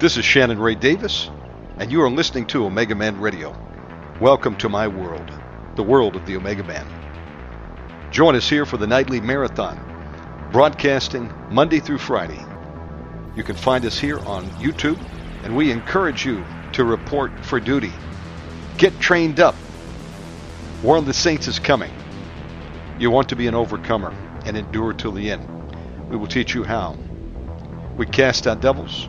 This is Shannon Ray Davis, and you are listening to Omega Man Radio. Welcome to my world, the world of the Omega Man. Join us here for the nightly marathon, broadcasting Monday through Friday. You can find us here on YouTube, and we encourage you to report for duty. Get trained up. War of the Saints is coming. You want to be an overcomer and endure till the end. We will teach you how. We cast out devils.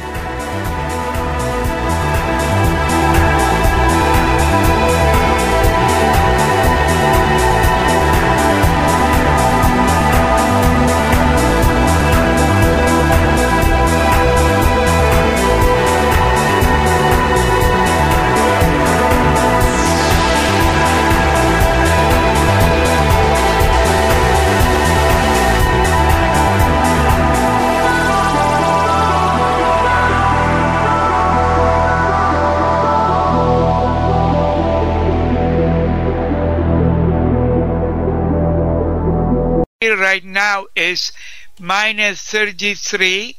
Minus 33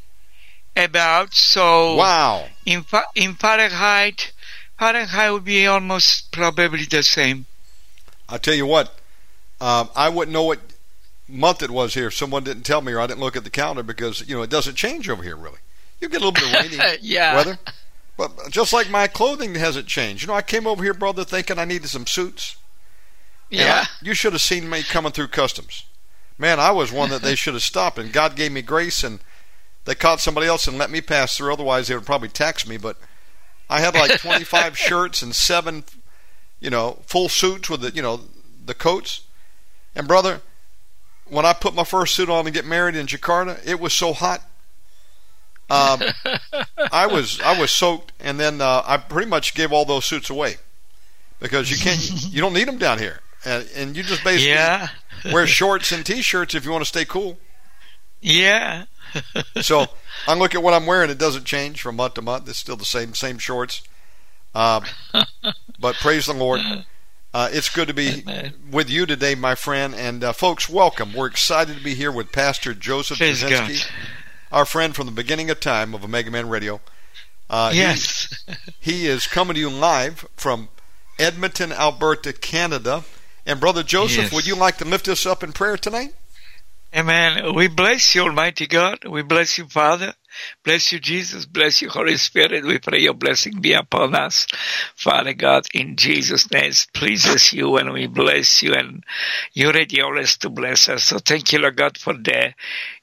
about so wow. in in fahrenheit fahrenheit would be almost probably the same. I'll tell you what um, i wouldn't know what month it was here if someone didn't tell me or i didn't look at the calendar because you know it doesn't change over here really. You get a little bit of rainy yeah. weather. But just like my clothing hasn't changed. You know i came over here brother thinking i needed some suits. Yeah I, you should have seen me coming through customs man, I was one that they should have stopped, and God gave me grace, and they caught somebody else and let me pass through. Otherwise, they would probably tax me. But I had like 25 shirts and seven, you know, full suits with the, you know, the coats. And brother, when I put my first suit on to get married in Jakarta, it was so hot. Um, I was I was soaked, and then uh, I pretty much gave all those suits away because you can't you don't need them down here, and, and you just basically yeah wear shorts and t-shirts if you want to stay cool. Yeah. so I look at what I'm wearing; it doesn't change from month to month. It's still the same same shorts. Um, but praise the Lord. Uh, it's good to be Amen. with you today, my friend. And uh, folks, welcome. We're excited to be here with Pastor Jozef Jasinski, our friend from the beginning of time of Omega Man Radio. Uh, he- yes. he is coming to you live from Edmonton, Alberta, Canada. And Brother Jozef, Yes. would you like to lift us up in prayer tonight? Amen. We bless you, Almighty God. We bless you, Father. Bless you, Jesus. Bless you, Holy Spirit. We pray your blessing be upon us. Father God, in Jesus' name, pleases you and we bless you and you're ready always to bless us. So thank you, Lord God, for the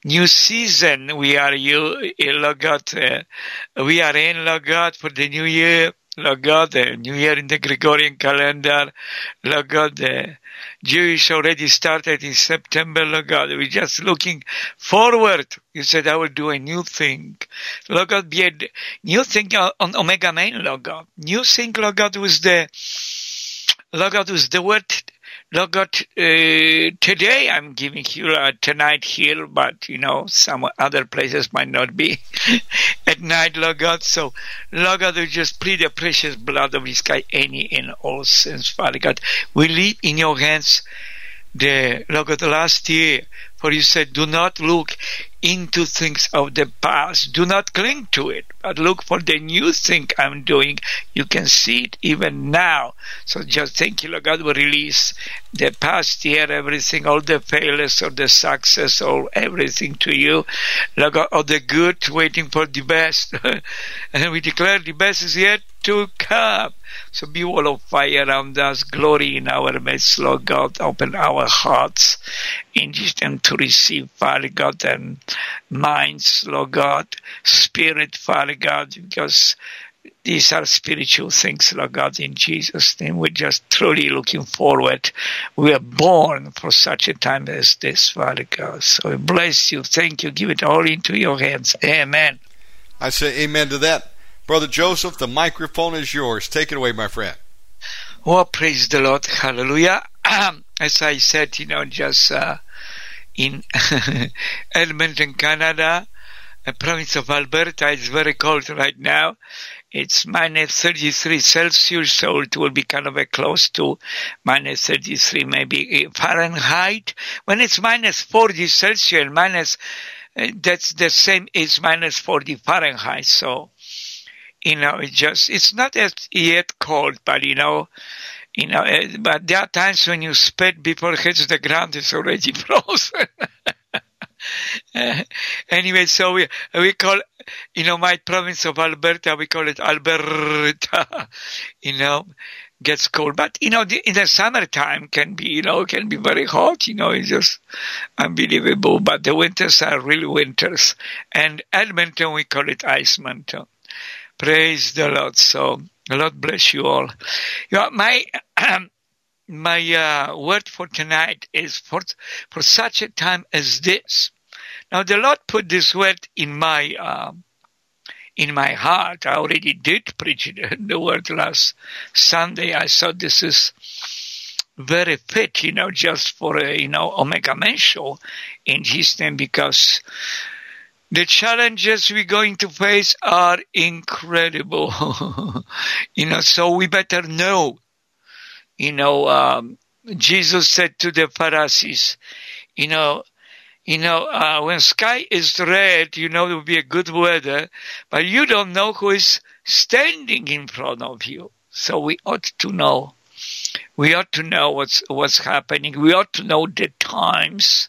new season. We are you, eh, Lord God. Uh, we are in, Lord God, for the new year. Lord God, the new year in the Gregorian calendar. Lord God, the Jewish already started in September, Lord God. We're just looking forward. You said, I will do a new thing. Lord God, be a new thing on Omega Man, Lord God. New thing, Lord God, with the, Lord God, with the word, Lord God, uh, today I'm giving you uh, tonight here, but you know, some other places might not be at night, Lord God. So, Lord God, we just plead the precious blood of this guy, any and all sins, Father God. We leave in your hands the Lord God, last year, For you said, do not look into things of the past. Do not cling to it, but look for the new thing I'm doing. You can see it even now. So just thank you, Lord God, will release the past year, everything, all the failures or the success or everything to you. Lord God, all the good, waiting for the best. and we declare the best is yet to come. So be wall of fire around us, glory in our midst, Lord God. Open our hearts in Jesus to receive, Father God, and minds, Lord God, spirit, Father God, because these are spiritual things, Lord God, in Jesus' name. We're just truly looking forward. We are born for such a time as this, Father God. So we bless you. Thank you. Give it all into your hands. Amen. I say amen to that. Brother Jozef, the microphone is yours. Take it away, my friend. Oh, praise the Lord. Hallelujah. As I said, you know, just uh, in Edmonton, Canada, province of Alberta, it's very cold right now. It's minus 33 Celsius, so it will be kind of a close to minus 33 maybe Fahrenheit. When it's minus 40 Celsius, minus, uh, that's the same, it's minus 40 Fahrenheit, so you know, it just, it's not as yet cold, but you know, you know, eh, but there are times when you spit before it hits the ground, it's already frozen. uh, anyway, so we, we call, you know, my province of Alberta, we call it Alberta, you know, gets cold. But, you know, the, in the summertime can be, you know, can be very hot, you know, it's just unbelievable. But the winters are really winters. And Edmonton, we call it Ice Mountain. Praise the Lord. So, the Lord bless you all. Know, my, um, my uh, word for tonight is for, for such a time as this. Now, the Lord put this word in my, uh, in my heart. I already did preach the word last Sunday. I thought this is very fit, you know, just for a, you know, Omega Man show in his name because the challenges we're going to face are incredible. you know, so we better know. You know, um, Jesus said to the Pharisees, you know, you know, uh, when sky is red, you know it will be a good weather, but you don't know who is standing in front of you. So we ought to know. We ought to know what's what's happening. We ought to know the times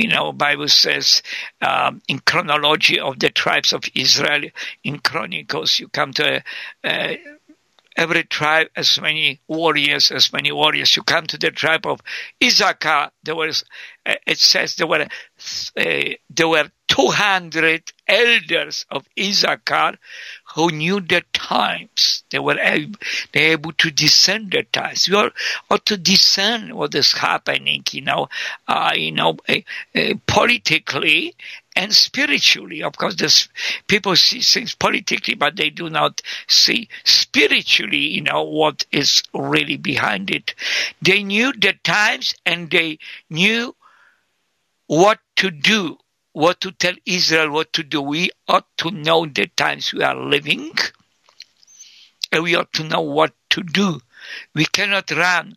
you know, Bible says um, in chronology of the tribes of Israel, in Chronicles, you come to uh, every tribe as many warriors, as many warriors. You come to the tribe of Issachar. There was, uh, it says there were uh, there were 200 elders of Issachar who knew the times. They were able, they able to discern the times. We are, to discern what is happening, you know, uh, you know, uh, uh, politically and spiritually. Of course, this, people see things politically, but they do not see spiritually, you know, what is really behind it. They knew the times and they knew what to do what to tell Israel what to do. We ought to know the times we are living, and we ought to know what to do. We cannot run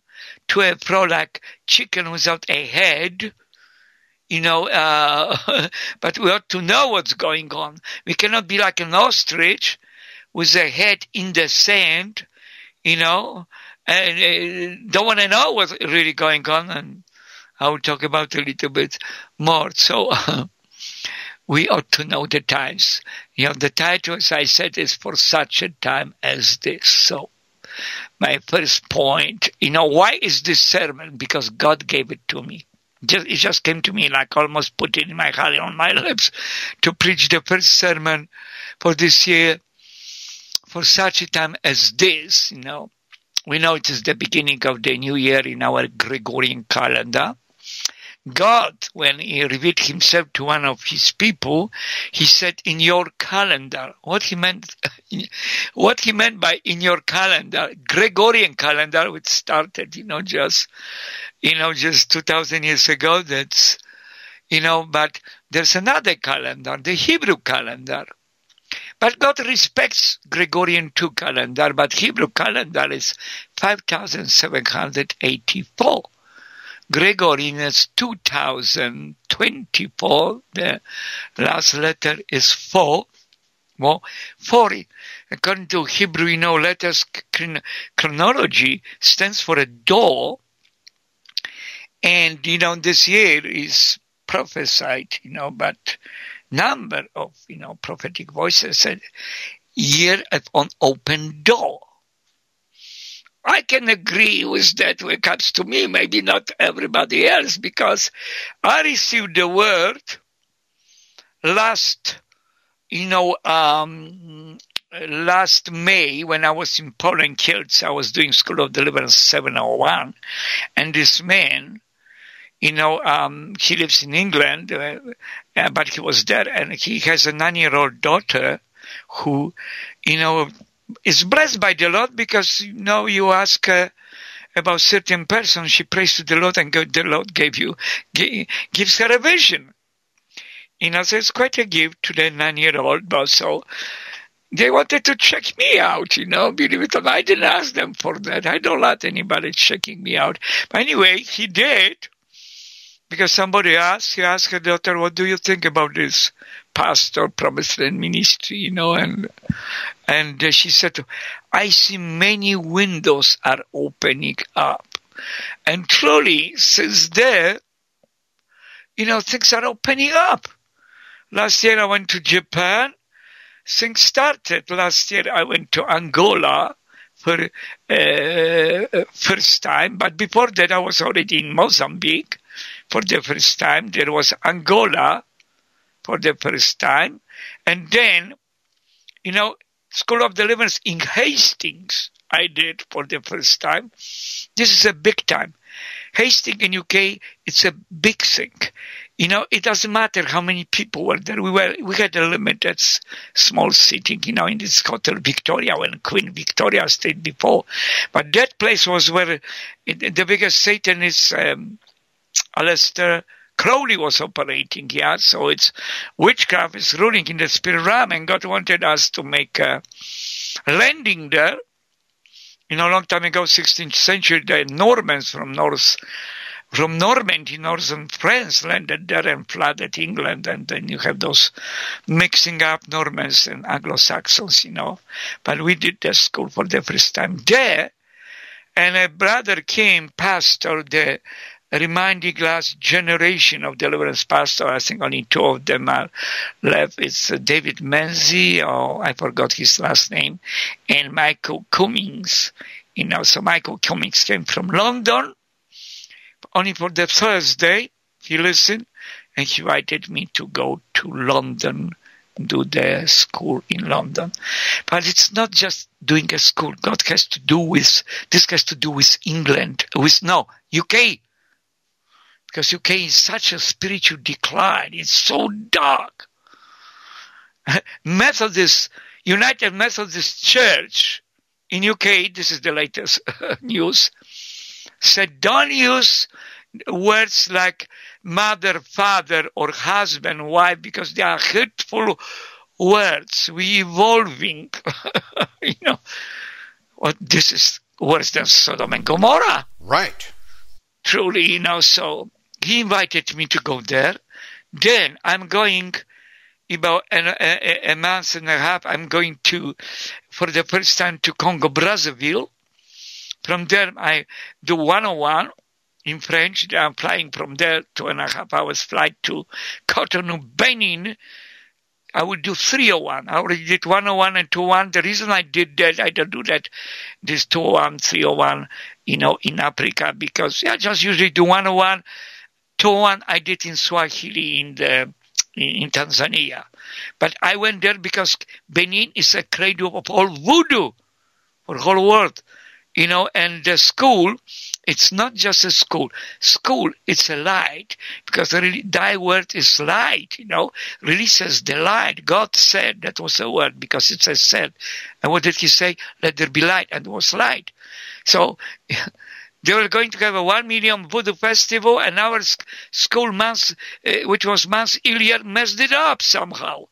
to a pro like chicken without a head, you know, uh, but we ought to know what's going on. We cannot be like an ostrich with a head in the sand, you know, and uh, don't want to know what's really going on. And I will talk about a little bit more. So, uh, we ought to know the times. You know, the title, as I said, is for such a time as this. So, my first point, you know, why is this sermon? Because God gave it to me. Just, it just came to me like almost put it in my heart on my lips to preach the first sermon for this year for such a time as this, you know. We know it is the beginning of the new year in our Gregorian calendar. God, when he revealed himself to one of his people, he said, in your calendar. What he meant, what he meant by in your calendar, Gregorian calendar, which started, you know, just, you know, just 2000 years ago. That's, you know, but there's another calendar, the Hebrew calendar. But God respects Gregorian 2 calendar, but Hebrew calendar is 5784. Gregorian is 2000, 24. The last letter is 4. Well, 40. According to Hebrew, you know, letters chronology stands for a door. And, you know, this year is prophesied, you know, but number of, you know, prophetic voices said year of an open door. I can agree with that when it comes to me, maybe not everybody else, because I received the word last, you know, um, last May when I was in Poland, Kielce, I was doing School of Deliverance 701, and this man, you know, um, he lives in England, uh, but he was there, and he has a nine-year-old daughter who, you know, is blessed by the Lord because you know you ask uh, about certain person, she prays to the Lord, and God, the Lord gave you gives her a vision. You know, so it's quite a gift to the nine-year-old. But so they wanted to check me out. You know, believe it or not, I didn't ask them for that. I don't let anybody checking me out. But anyway, he did because somebody asked. He asked her daughter, "What do you think about this?" pastor, promised ministry, you know, and and uh, she said, I see many windows are opening up. And truly, since there, you know, things are opening up. Last year I went to Japan. Things started. Last year I went to Angola for uh, first time, but before that I was already in Mozambique for the first time. There was Angola for the first time. And then, you know, School of Deliverance in Hastings, I did for the first time. This is a big time. Hastings in UK, it's a big thing. You know, it doesn't matter how many people were there. We were, we had a limited small seating, you know, in this hotel Victoria when Queen Victoria stayed before. But that place was where it, the biggest Satan is, um, Aleister Crowley was operating here. So it's witchcraft is ruling in the spirit realm, and God wanted us to make a landing there. You know, a long time ago, 16th century, the Normans from North, from Normandy, northern France, landed there and flooded England, and then you have those mixing up Normans and Anglo-Saxons, you know. But we did the school for the first time there, and a brother came, pastor, the reminding last generation of deliverance pastor. I think only two of them are left. It's uh, David Menzies, or I forgot his last name, and Michael Cummings. You know, so Michael Cummings came from London. Only for the first day, he listened, and he invited me to go to London do the school in London. But it's not just doing a school. God has to do with, this has to do with England, with, no, UK because UK is such a spiritual decline. It's so dark. Methodist, United Methodist Church in UK, this is the latest news, said don't use words like mother, father, or husband, wife, because they are hurtful words. We evolving, you know. Well, this is worse than Sodom and Gomorrah. Right. Truly, you know, so he invited me to go there. Then I'm going about a, a, month and a half. I'm going to, for the first time, to Congo Brazzaville. From there, I do 101 in French. I'm flying from there two and a half hours flight to Cotonou, Benin. I will do 301. I already did 101 and 201. The reason I did that, I don't do that, this 201, 301, you know, in Africa, because I just usually do 101 one I did in Swahili in the in Tanzania. But I went there because Benin is a cradle of all voodoo for the whole world. You know, and the school, it's not just a school. School, it's a light because really thy word is light, you know, releases the light. God said that was a word because it's a said. And what did he say? Let there be light and there was light. So They were going to have a one million voodoo festival, and our school month, uh, which was months earlier, messed it up somehow.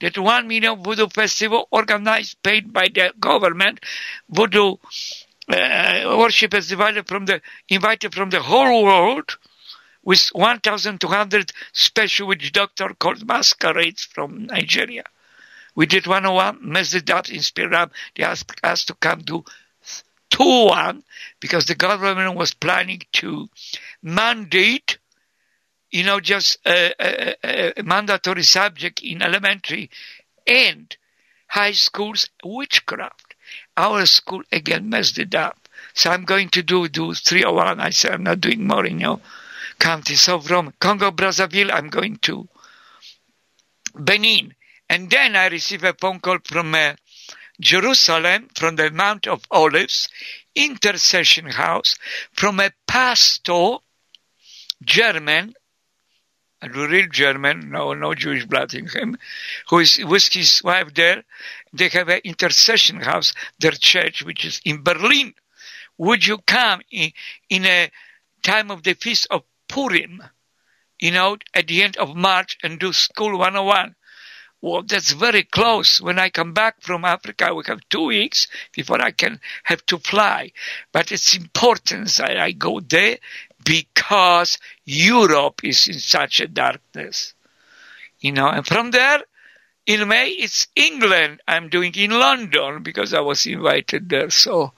That one million voodoo festival organized, paid by the government, voodoo uh, divided from the invited from the whole world, with 1,200 special witch doctor called masquerades from Nigeria. We did 101, messed it up in Spiram. They asked us to come to 2-1 because the government was planning to mandate, you know, just a, a, a mandatory subject in elementary and high schools, witchcraft. Our school again messed it up. So I'm going to do, do 301. I said, I'm not doing more in your county. So from Congo Brazzaville, I'm going to Benin. And then I receive a phone call from uh, Jerusalem, from the Mount of Olives, intercession house, from a pastor, German, a real German, no, no Jewish blood in him, who is with his wife there. They have an intercession house, their church, which is in Berlin. Would you come in, in a time of the feast of Purim, you know, at the end of March and do school 101? Well, that's very close. When I come back from Africa, we have two weeks before I can have to fly. But it's important that I go there because Europe is in such a darkness. You know, and from there, in May, it's England. I'm doing in London because I was invited there. So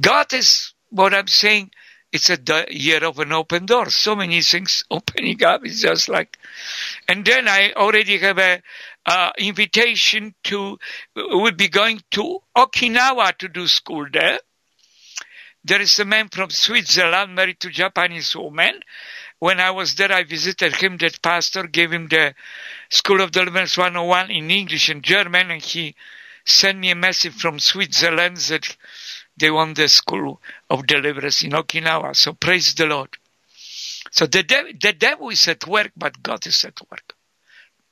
God is what I'm saying. It's a year of an open door. So many things opening up. It's just like, and then I already have a, uh, invitation to, will be going to Okinawa to do school there. There is a man from Switzerland married to Japanese woman. When I was there, I visited him, that pastor gave him the School of Deliverance 101 in English and German, and he sent me a message from Switzerland that they want the School of Deliverance in Okinawa. So praise the Lord. So the, dev- the devil is at work, but God is at work.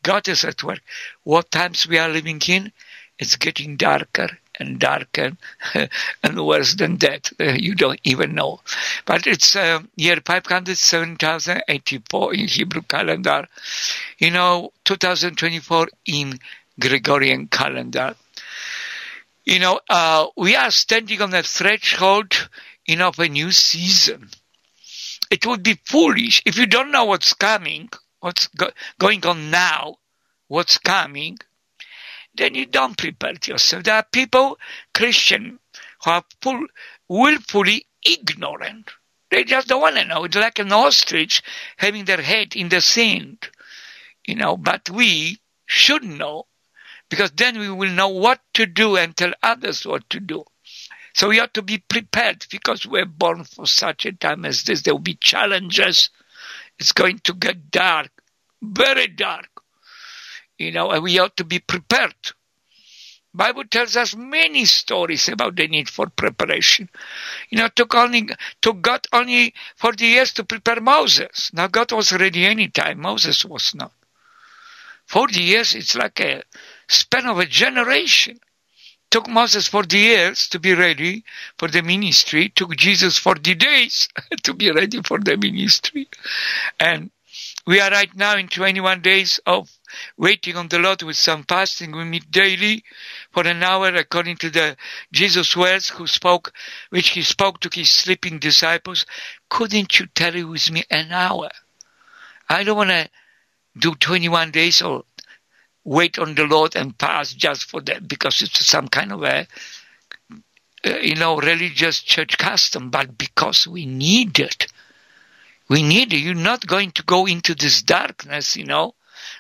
God is at work. What times we are living in, it's getting darker and darker and worse than that. Uh, you don't even know. But it's uh, year 507,084 in Hebrew calendar. You know, 2024 in Gregorian calendar. You know, uh, we are standing on the threshold, know, of a new season. It would be foolish if you don't know what's coming what's go- going on now, what's coming, then you don't prepare yourself. There are people, Christian, who are full, willfully ignorant. They just don't want to know. It's like an ostrich having their head in the sand, you know, but we should know because then we will know what to do and tell others what to do. So we ought to be prepared because we're born for such a time as this. There will be challenges it's going to get dark, very dark. You know, and we ought to be prepared. Bible tells us many stories about the need for preparation. You know, took only took God only forty years to prepare Moses. Now God was ready any time. Moses was not. Forty years, it's like a span of a generation took Moses 40 years to be ready for the ministry, took Jesus 40 days to be ready for the ministry. And we are right now in 21 days of waiting on the Lord with some fasting. We meet daily for an hour according to the Jesus words who spoke, which he spoke to his sleeping disciples. Couldn't you tarry with me an hour? I don't want to do 21 days or wait on the Lord and fast just for that because it's some kind of a uh, you know religious church custom, but because we need it. We need it. You're not going to go into this darkness, you know,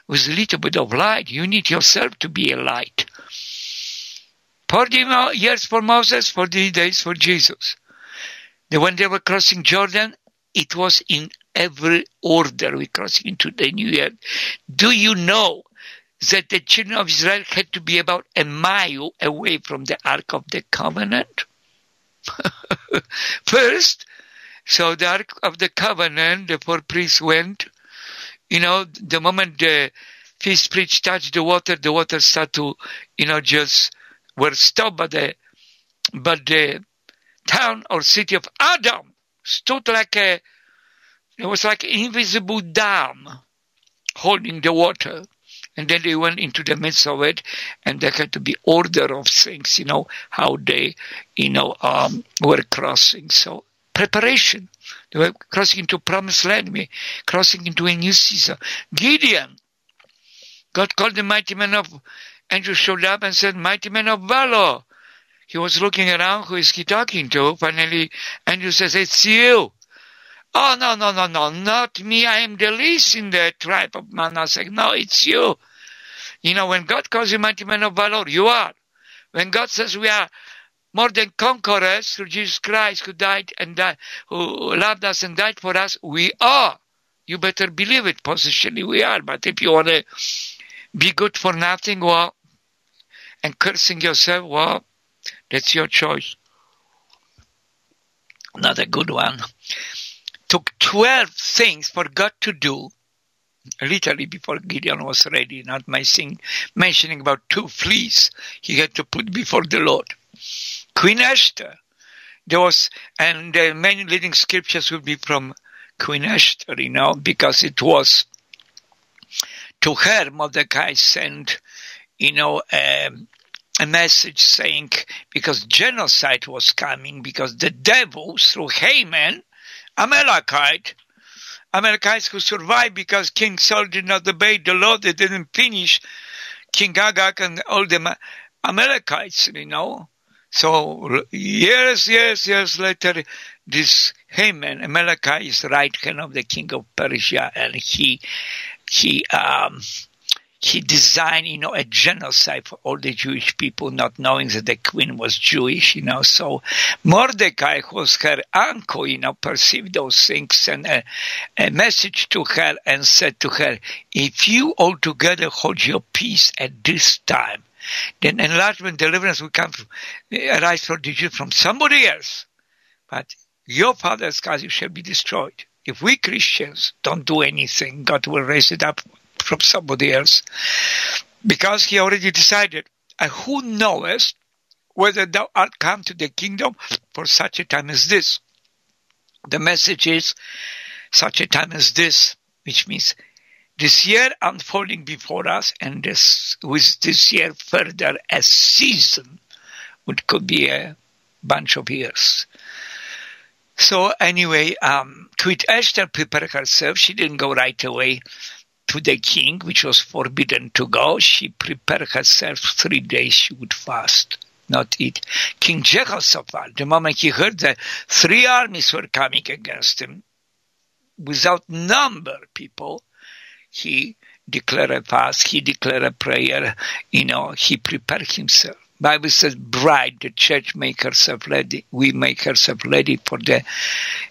with a little bit of light. You need yourself to be a light. 40 years for Moses, 40 days for Jesus. When they were crossing Jordan, it was in every order we crossing into the new year. Do you know that the children of Israel had to be about a mile away from the Ark of the Covenant. First, so the Ark of the Covenant, the four priests went, you know, the moment the first priest touched the water, the water started to, you know, just were stopped, by the, but the town or city of Adam stood like a, it was like invisible dam holding the water. And then they went into the midst of it, and there had to be order of things, you know, how they, you know, um, were crossing. So preparation. They were crossing into promised land, we crossing into a new season. Gideon, God called the mighty man of, Andrew showed up and said, mighty man of valor. He was looking around, who is he talking to? Finally, Andrew says, it's you. Oh, no, no, no, no, not me. I am the least in the tribe of Manasseh. No, it's you. You know, when God calls you mighty man of valor, you are. When God says we are more than conquerors through Jesus Christ who died and died, who loved us and died for us, we are. You better believe it. Positionally, we are. But if you want to be good for nothing, well, and cursing yourself, well, that's your choice. Not a good one. Took 12 things for God to do literally before Gideon was ready, not mentioning, mentioning about two fleas he had to put before the Lord. Queen Esther, there was, and the many leading scriptures will be from Queen Esther, you know, because it was to her Mordecai sent, you know, um, a message saying because genocide was coming because the devil through Haman, Amalekite, Amalekites who survived because King Saul did not obey the law. They didn't finish King Agag and all the Amalekites, you know. So years, years, years later, this Haman, Amalekite, is right hand of the king of Persia, and he he um, he designed, you know, a genocide for all the Jewish people, not knowing that the queen was Jewish, you know. So Mordecai, who was her uncle, you know, perceived those things, sent a, a message to her and said to her, if you altogether hold your peace at this time, then enlargement, deliverance will come from, arise for the from somebody else. But your father's house shall be destroyed. If we Christians don't do anything, God will raise it up from somebody else because he already decided, and who knoweth whether thou art come to the kingdom for such a time as this. The message is such a time as this, which means this year unfolding before us and this with this year further a season, which could be a bunch of years. So anyway, um, Queen Esther prepared herself. She didn't go right away to the king, which was forbidden to go, she prepared herself three days she would fast, not eat. King Jehoshaphat, the moment he heard that three armies were coming against him, without number people, he declared a fast, he declared a prayer, you know, he prepared himself. Bible says bride, the church make herself ready. We make herself ready for the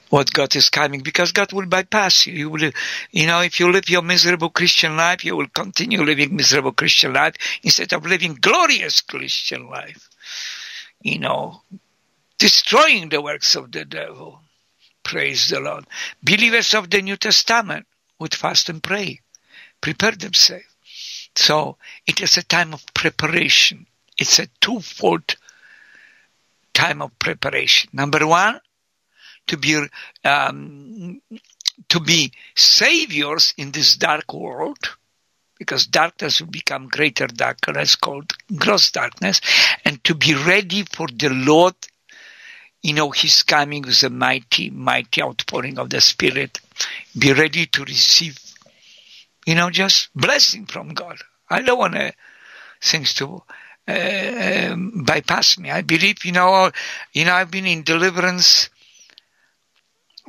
what God is coming because God will bypass you. You will, you know, if you live your miserable Christian life, you will continue living miserable Christian life instead of living glorious Christian life. You know, destroying the works of the devil. Praise the Lord. Believers of the New Testament would fast and pray, prepare themselves. So it is a time of preparation it's a twofold time of preparation. Number one, to be um, to be saviors in this dark world, because darkness will become greater darkness called gross darkness, and to be ready for the Lord. You know, He's coming with a mighty, mighty outpouring of the Spirit. Be ready to receive, you know, just blessing from God. I don't want to things to uh, bypass me. I believe, you know, you know, I've been in deliverance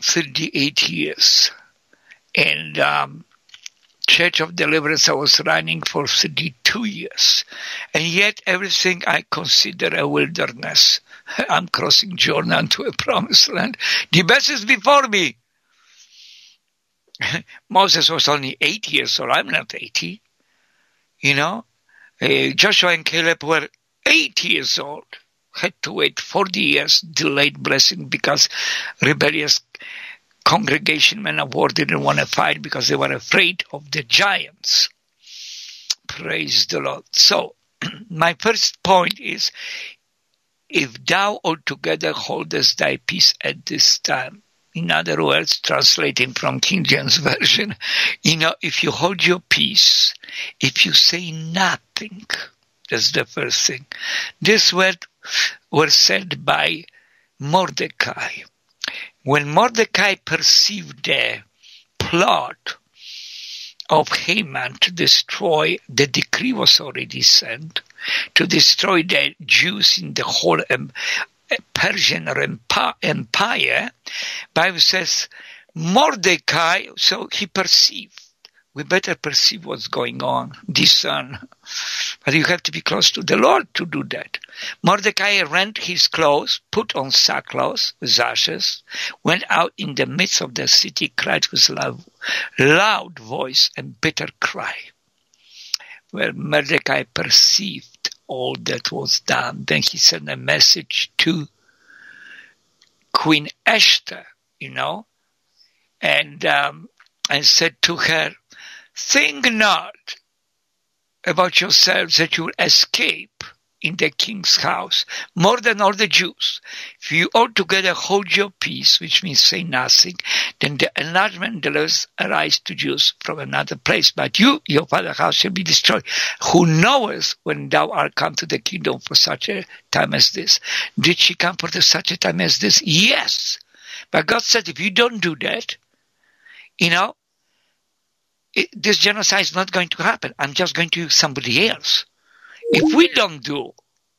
38 years. And um, Church of Deliverance I was running for 32 years. And yet everything I consider a wilderness. I'm crossing Jordan to a promised land. The best is before me. Moses was only eight years old. I'm not 80. You know, uh, Joshua and Caleb were eight years old, had to wait 40 years, delayed blessing because rebellious congregation men of war didn't want to fight because they were afraid of the giants. Praise the Lord. So, my first point is, if thou altogether holdest thy peace at this time, in other words, translating from King James Version, you know, if you hold your peace, if you say nothing, that's the first thing. This word were said by Mordecai. when Mordecai perceived the plot of Haman to destroy, the decree was already sent to destroy the Jews in the whole um, Persian empire. Bible says Mordecai, so he perceived. We better perceive what's going on, discern. But you have to be close to the Lord to do that. Mordecai rent his clothes, put on sackcloth with ashes, went out in the midst of the city, cried with loud, loud voice and bitter cry. Where Mordecai perceived all that was done, then he sent a message to Queen Esther, you know, and um, and said to her, "Think not about yourselves that you will escape in the king's house more than all the Jews. If you altogether hold your peace, which means say nothing, then the enlargement does arise to Jews from another place. But you, your father's house, shall be destroyed. Who knoweth when thou art come to the kingdom for such a time as this? Did she come for such a time as this? Yes. But God said, if you don't do that, you know, it, this genocide is not going to happen. I'm just going to use somebody else. If we don't do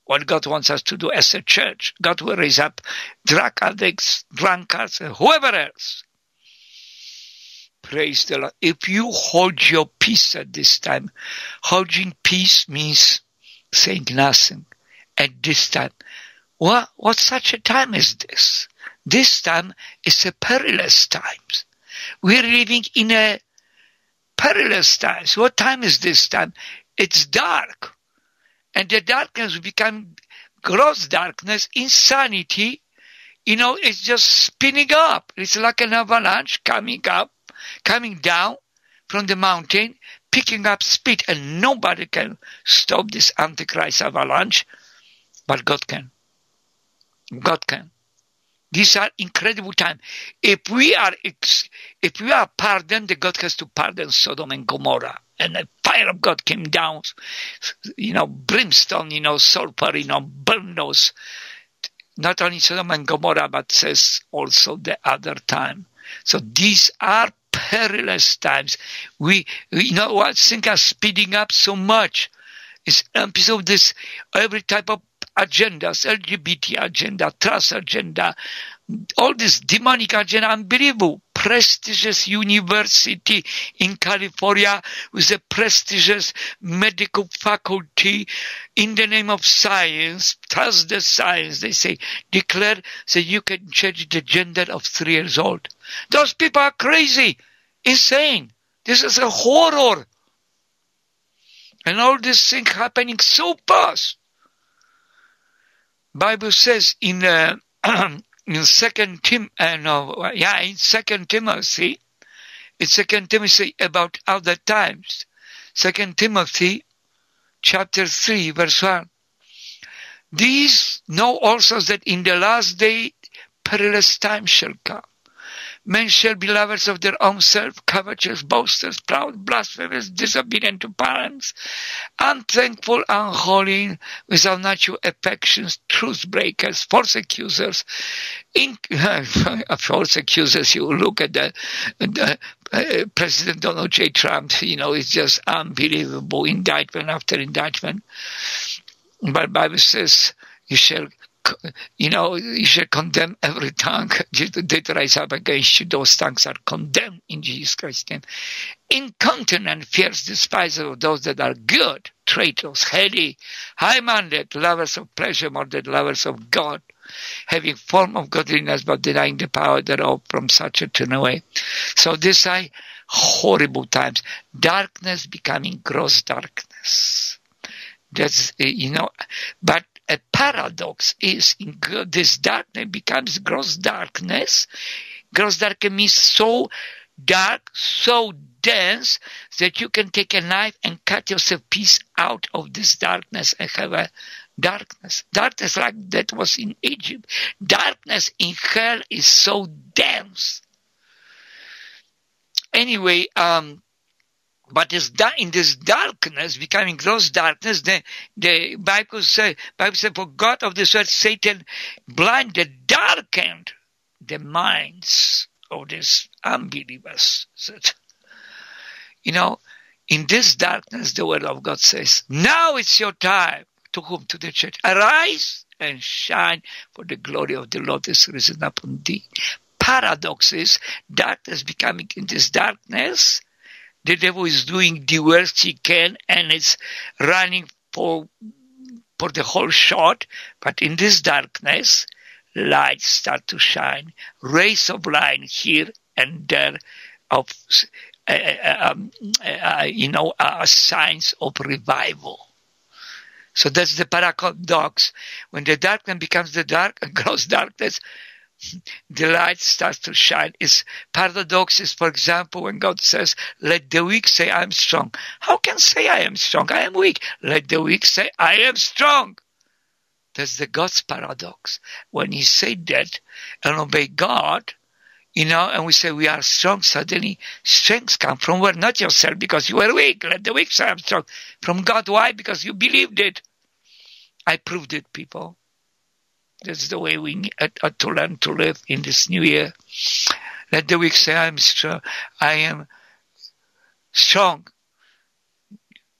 what God wants us to do as a church, God will raise up drug addicts, drunkards, whoever else. Praise the Lord. If you hold your peace at this time, holding peace means saying nothing at this time. What, what such a time is this? This time is a perilous times. We're living in a perilous times. What time is this time? It's dark. And the darkness become gross darkness, insanity. You know, it's just spinning up. It's like an avalanche coming up, coming down from the mountain, picking up speed, and nobody can stop this Antichrist avalanche, but God can. God can. These are incredible times. If we are if we are pardoned, God has to pardon Sodom and Gomorrah. And the fire of God came down, you know, brimstone, you know, sulfur, you know, burn those. Not only Sodom and Gomorrah, but says also the other time. So these are perilous times. We, you know what, things are speeding up so much. It's because of this, every type of agendas, LGBT agenda, trans agenda, all this demonic agenda, unbelievable. Prestigious university in California with a prestigious medical faculty in the name of science, trust the science, they say, declare that you can change the gender of three years old. Those people are crazy, insane. This is a horror. And all this thing happening so fast. Bible says in uh, in Second Tim, uh, no, yeah, in Second Timothy, in Second Timothy about other times. Second Timothy, chapter three, verse one. These know also that in the last day perilous time shall come. Men shall be lovers of their own self, covetous, boasters, proud, blasphemous, disobedient to parents, unthankful, unholy, without natural affections, truth breakers, false accusers. In, false accusers, you look at the, the uh, President Donald J. Trump, you know, it's just unbelievable indictment after indictment. But Bible says, you shall you know, you should condemn every tongue that rise up against you. Those tongues are condemned in Jesus Christ's name. Incontinent, fierce despiser of those that are good, traitors, heady, high-minded, lovers of pleasure more than lovers of God, having form of godliness but denying the power thereof from such a turn away. So these are horrible times. Darkness becoming gross darkness. That's, you know, but a paradox is in this darkness becomes gross darkness. Gross darkness means so dark, so dense that you can take a knife and cut yourself piece out of this darkness and have a darkness. Darkness like that was in Egypt. Darkness in hell is so dense. Anyway, um, but in this darkness, becoming gross darkness, the, the Bible says, Bible says, for God of this earth, Satan blinded, darkened the minds of these unbelievers. You know, in this darkness, the word of God says, now it's your time. To whom? To the church. Arise and shine, for the glory of the Lord is risen upon thee. Paradox is darkness becoming in this darkness. The devil is doing the worst he can and it's running for for the whole shot. But in this darkness, lights start to shine, rays of light here and there of uh, uh um, uh, you know uh, signs of revival. So that's the paradox. When the darkness becomes the dark and grows darkness, the light starts to shine. Is paradox is, for example, when God says, "Let the weak say, I am strong." How can say I am strong? I am weak. Let the weak say, I am strong. That's the God's paradox. When He said that and obey God, you know, and we say we are strong, suddenly strength come from where? Not yourself because you are weak. Let the weak say I'm strong. From God. Why? Because you believed it. I proved it, people. That's the way we need uh, to learn to live in this new year. Let the weak say, I'm strong. I am strong.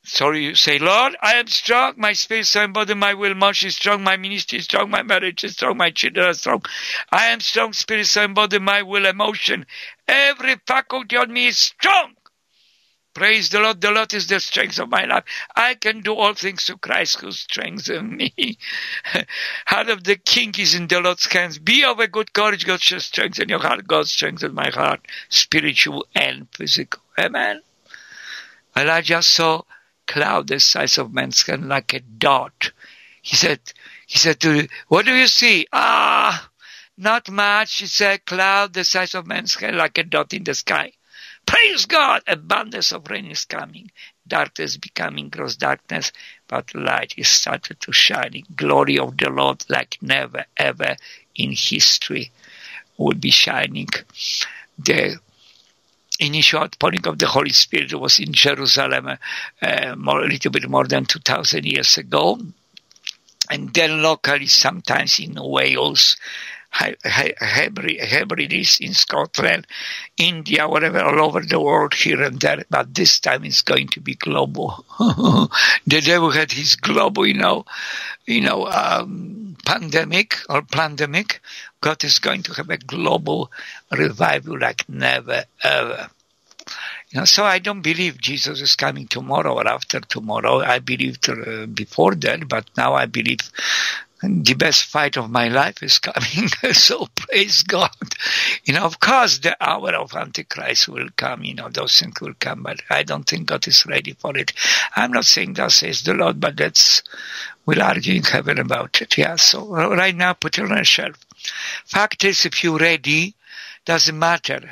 Sorry, you say, Lord, I am strong. My spirit, soul, body, my will, motion is strong. My ministry is strong. My marriage is strong. My children are strong. I am strong. Spirit, soul, body, my will, emotion. Every faculty on me is strong. Praise the Lord. The Lord is the strength of my life. I can do all things through Christ who strengthens me. heart of the king is in the Lord's hands. Be of a good courage. God shall strengthen your heart. God strengthens my heart, spiritual and physical. Amen. Elijah saw cloud the size of man's hand like a dot. He said, he said to, what do you see? Ah, not much. It's a cloud the size of man's hand like a dot in the sky. Praise God! Abundance of rain is coming. Darkness becoming gross darkness, but light is started to shine. Glory of the Lord like never ever in history will be shining. The initial outpouring of the Holy Spirit was in Jerusalem uh, more, a little bit more than 2,000 years ago. And then locally, sometimes in Wales, Hebrides in Scotland, India, whatever, all over the world, here and there. But this time it's going to be global. the devil had his global, you know, you know, um, pandemic or pandemic. God is going to have a global revival like never ever. You know, so I don't believe Jesus is coming tomorrow or after tomorrow. I believed uh, before that, but now I believe the best fight of my life is coming. so praise God. You know, of course, the hour of Antichrist will come. You know, those things will come, but I don't think God is ready for it. I'm not saying that says the Lord, but that's we'll argue in heaven about it. Yeah. So right now, put it on a shelf. Fact is, if you're ready, doesn't matter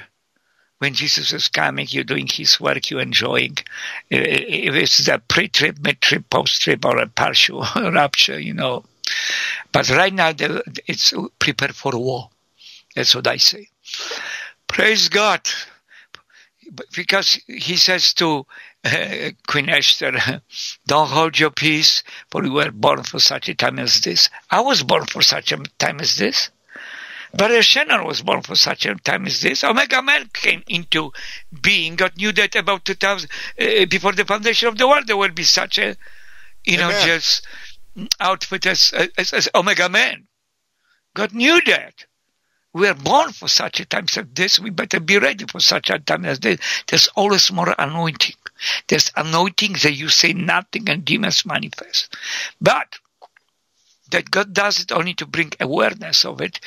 when Jesus is coming, you're doing his work, you're enjoying. If it's a pre-trip, mid-trip, post-trip, or a partial rapture, you know, but right now, it's prepared for war. That's what I say. Praise God. Because he says to uh, Queen Esther, don't hold your peace, for you were born for such a time as this. I was born for such a time as this. But Shannon was born for such a time as this. Omega Man came into being. God knew that about 2000, uh, before the foundation of the world, there would be such a, you Amen. know, just outfit as, uh, as, as Omega Man. God knew that. We are born for such a time as this. We better be ready for such a time as this. There's always more anointing. There's anointing that you say nothing and demons manifest. But that God does it only to bring awareness of it.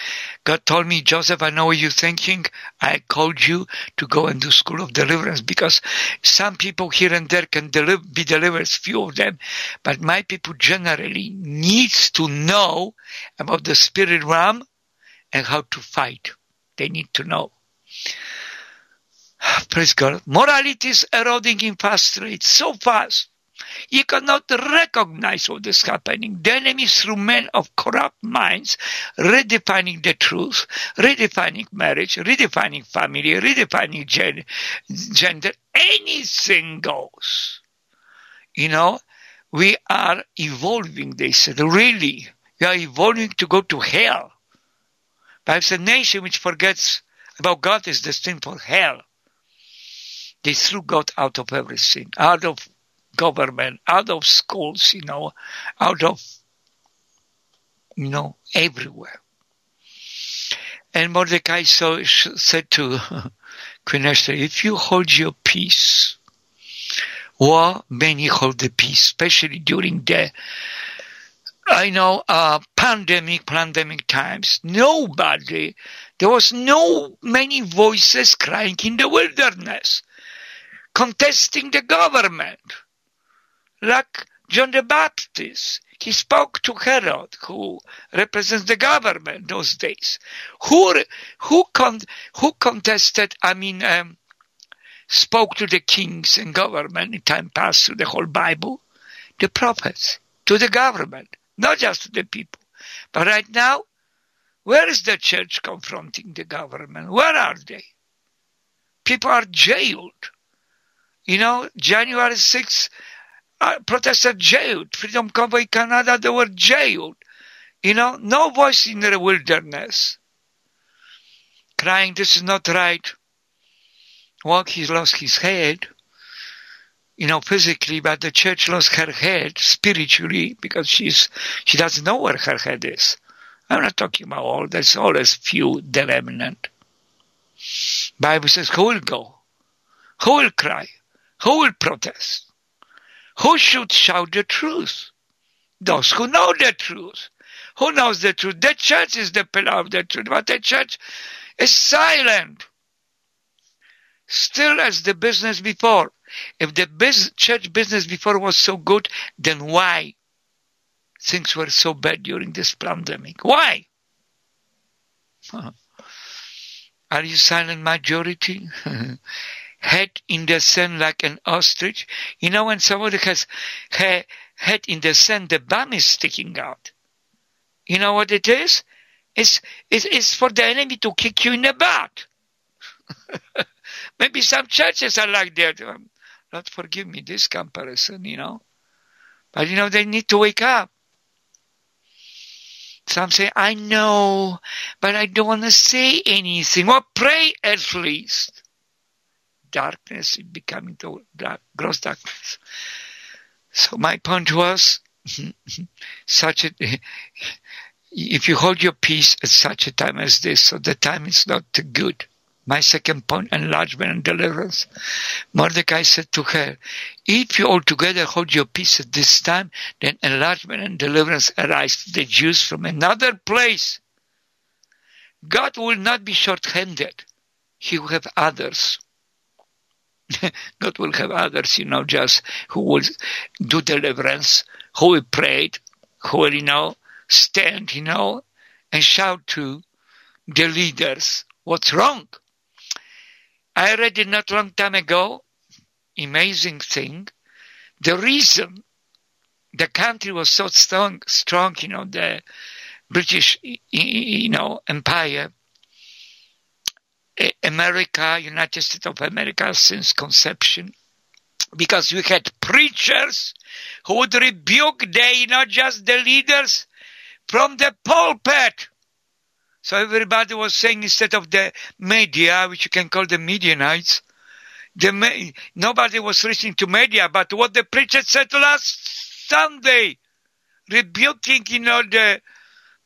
God told me, Jozef, I know what you're thinking. I called you to go and do school of deliverance because some people here and there can be delivered, few of them, but my people generally needs to know about the spirit realm and how to fight. They need to know. Praise God. Morality is eroding in fast rates, so fast you cannot recognize what is happening. The enemy through men of corrupt minds, redefining the truth, redefining marriage, redefining family, redefining gen- gender. Anything goes. You know, we are evolving, they said, really. We are evolving to go to hell. Perhaps a nation which forgets about God is destined for hell. They threw God out of everything, out of government, out of schools, you know, out of, you know, everywhere. And Mordecai so, said to Queen Esther, if you hold your peace, well, many hold the peace, especially during the I know uh, pandemic, pandemic times. Nobody, there was no many voices crying in the wilderness, contesting the government, like John the Baptist. He spoke to Herod, who represents the government those days. Who who con, who contested? I mean, um, spoke to the kings and government in time past through the whole Bible, the prophets to the government not just to the people. But right now, where is the church confronting the government? Where are they? People are jailed. You know, January 6th, uh, protesters jailed. Freedom Convoy Canada, they were jailed. You know, no voice in the wilderness. Crying, this is not right. Well, he lost his head you know, physically, but the church lost her head spiritually because she's, she doesn't know where her head is. I'm not talking about all, there's always few, the remnant. Bible says, who will go? Who will cry? Who will protest? Who should shout the truth? Those who know the truth. Who knows the truth? The church is the pillar of the truth, but the church is silent. Still as the business before. If the business, church business before was so good, then why things were so bad during this pandemic? Why? Huh. Are you silent majority? head in the sand like an ostrich. You know, when somebody has head in the sand, the bum is sticking out. You know what it is? It's, it's, it's for the enemy to kick you in the butt. Maybe some churches are like that. Um, Lord, forgive me this comparison, you know. But you know, they need to wake up. Some say, I know, but I don't want to say anything. Well, pray at least. Darkness is becoming to dark, gross darkness. So my point was, such a, if you hold your peace at such a time as this, so the time is not good. My second point, enlargement and deliverance. Mordecai said to her, if you altogether hold your peace at this time, then enlargement and deliverance arise to the Jews from another place. God will not be short-handed. He will have others. God will have others, you know, just who will do deliverance, who will pray, who will, you know, stand, you know, and shout to the leaders what's wrong. I read it not long time ago. Amazing thing. The reason the country was so strong, strong, you know, the British, you know, empire, America, United States of America since conception, because we had preachers who would rebuke they, not just the leaders from the pulpit. So everybody was saying instead of the media, which you can call the Midianites, the nobody was listening to media, but what the preacher said last Sunday, rebuking, you know, the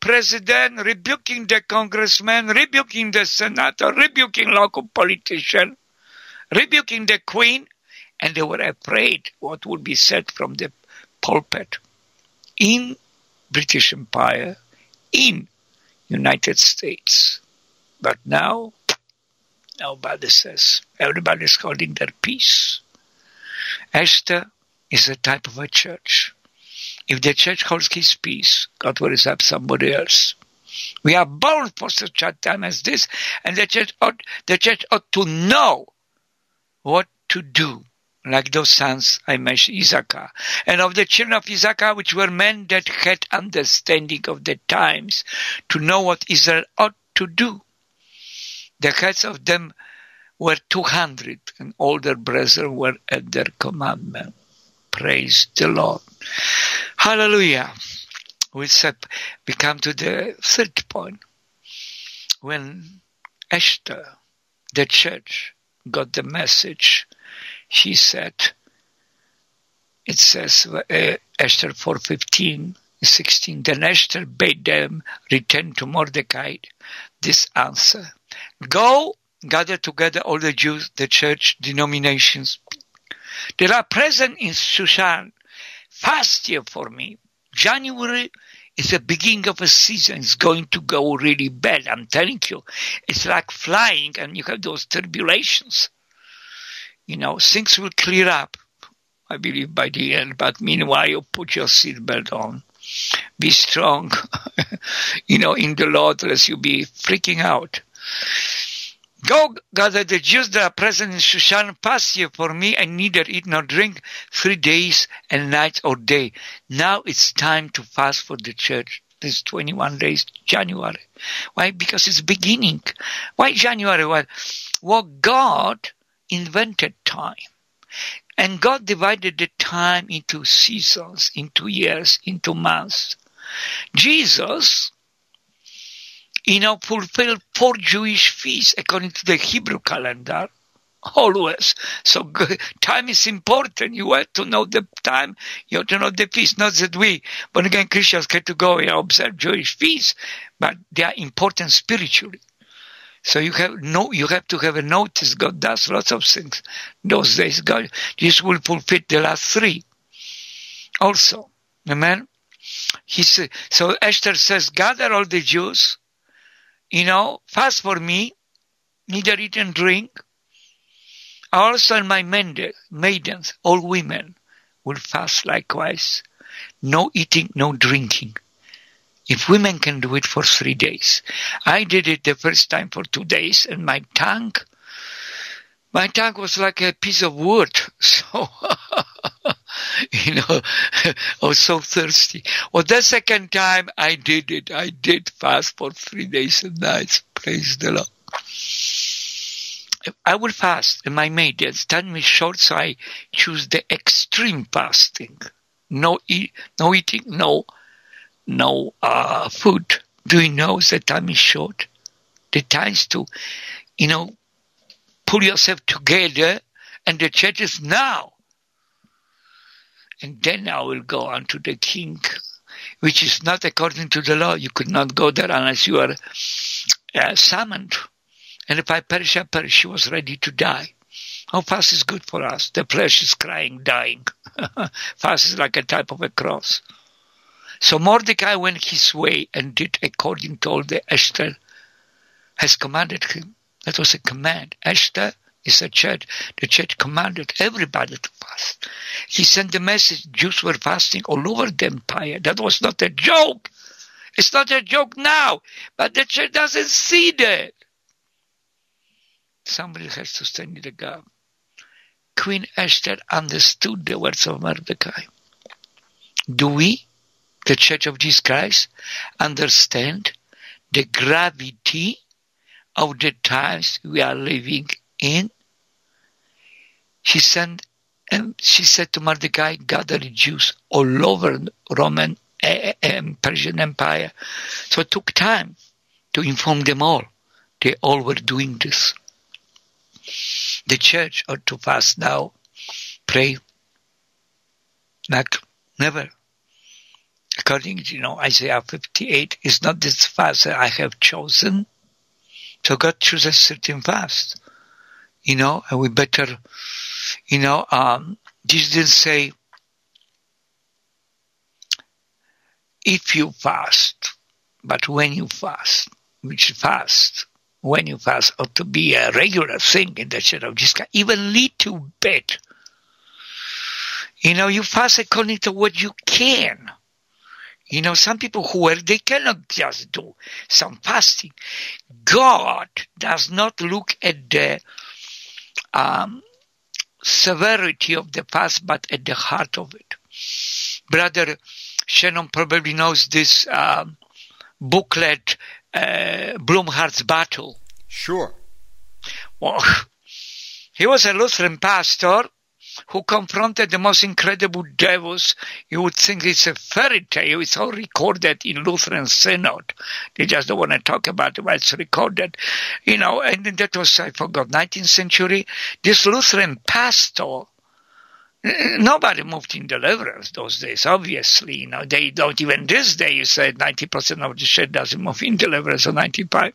president, rebuking the congressman, rebuking the senator, rebuking local politician, rebuking the queen, and they were afraid what would be said from the pulpit in British Empire, in United States. But now, nobody says. Everybody's holding their peace. Esther is a type of a church. If the church holds his peace, God will raise up somebody else. We are born for such a time as this, and the church ought, the church ought to know what to do like those sons I mentioned, Issachar, and of the children of Issachar, which were men that had understanding of the times, to know what Israel ought to do. The heads of them were 200, and all their brethren were at their commandment. Praise the Lord. Hallelujah. We, we come to the third point. when Esther, the church, got the message, she said, it says, uh, Esther 4.15, 16, then Esther bade them return to Mordecai this answer. Go gather together all the Jews, the church denominations. They are present in Shushan. Fast year for me. January is the beginning of a season. It's going to go really bad. I'm telling you. It's like flying and you have those turbulations. You know, things will clear up, I believe, by the end. But meanwhile, you put your seatbelt on. Be strong, you know, in the Lord, lest you be freaking out. Go gather the Jews that are present in Shushan past year for me and neither eat nor drink three days and nights or day. Now it's time to fast for the church. This 21 days, January. Why? Because it's beginning. Why January? Well, well, God invented time. And God divided the time into seasons, into years, into months. Jesus you know, fulfill four Jewish feasts according to the Hebrew calendar. Always. So time is important. You have to know the time. You have to know the feast. Not that we, but again, Christians get to go and observe Jewish feasts, but they are important spiritually. So you have no, you have to have a notice. God does lots of things those days. God, this will fulfill the last three. Also, amen. He said, so Esther says, gather all the Jews you know, fast for me, neither eat and drink. Also my maidens, all women, will fast likewise. No eating, no drinking. If women can do it for three days. I did it the first time for two days and my tongue, my tongue was like a piece of wood. So you know, I was so thirsty. Well, the second time I did it, I did fast for three days and nights. Praise the Lord. I will fast, and my maid has done me short, so I choose the extreme fasting. No eat, no eating, no, no uh, food. Do you know the time is short? The times to, you know, pull yourself together, and the church is now and then I will go unto the king, which is not according to the law. You could not go there unless you are uh, summoned. And if I perish, I perish. She was ready to die. How fast is good for us? The flesh is crying, dying. fast is like a type of a cross. So Mordecai went his way and did according to all the Esther has commanded him. That was a command. Esther is a church. The church commanded everybody to fast. He sent the message Jews were fasting all over the empire. That was not a joke. It's not a joke now, but the church doesn't see that. Somebody has to stand in the gap. Queen Esther understood the words of Mordecai. Do we, the Church of Jesus Christ, understand the gravity of the times we are living in? She sent and she said to Mordecai, gather the Jews all over Roman eh, eh, and Persian Empire. So it took time to inform them all. They all were doing this. The church ought to fast now, pray, like never. According to you know Isaiah 58, is not this fast that I have chosen. So God chooses certain fast, you know, and we better you know, um, Jesus didn't say, if you fast, but when you fast, which fast, when you fast ought to be a regular thing in the church of Jesus Christ, even to bed. You know, you fast according to what you can. You know, some people who are, they cannot just do some fasting. God does not look at the um, severity of the past, but at the heart of it. Brother Shannon probably knows this um, booklet, uh, Battle. Sure. Well, he was a Lutheran pastor who confronted the most incredible devils. You would think it's a fairy tale. It's all recorded in Lutheran Synod. They just don't want to talk about it, but it's recorded. You know, and that was, I forgot, 19th century. This Lutheran pastor, Nobody moved in deliverance those days, obviously. You know, they don't even this day you said 90% of the shit doesn't move in deliverance or 95.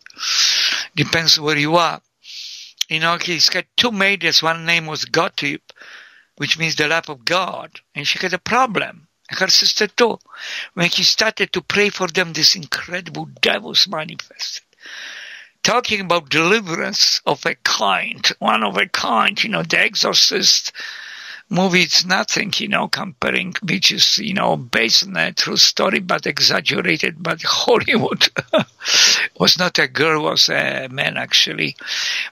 Depends where you are. You know, he's got two maidens. One name was Gottlieb, which means the love of God. And she had a problem. Her sister too. When he started to pray for them, this incredible devils manifested talking about deliverance of a kind, one of a kind, you know, the exorcist movie it's nothing, you know, comparing which is, you know, based on a true story but exaggerated, but Hollywood was not a girl, was a man actually.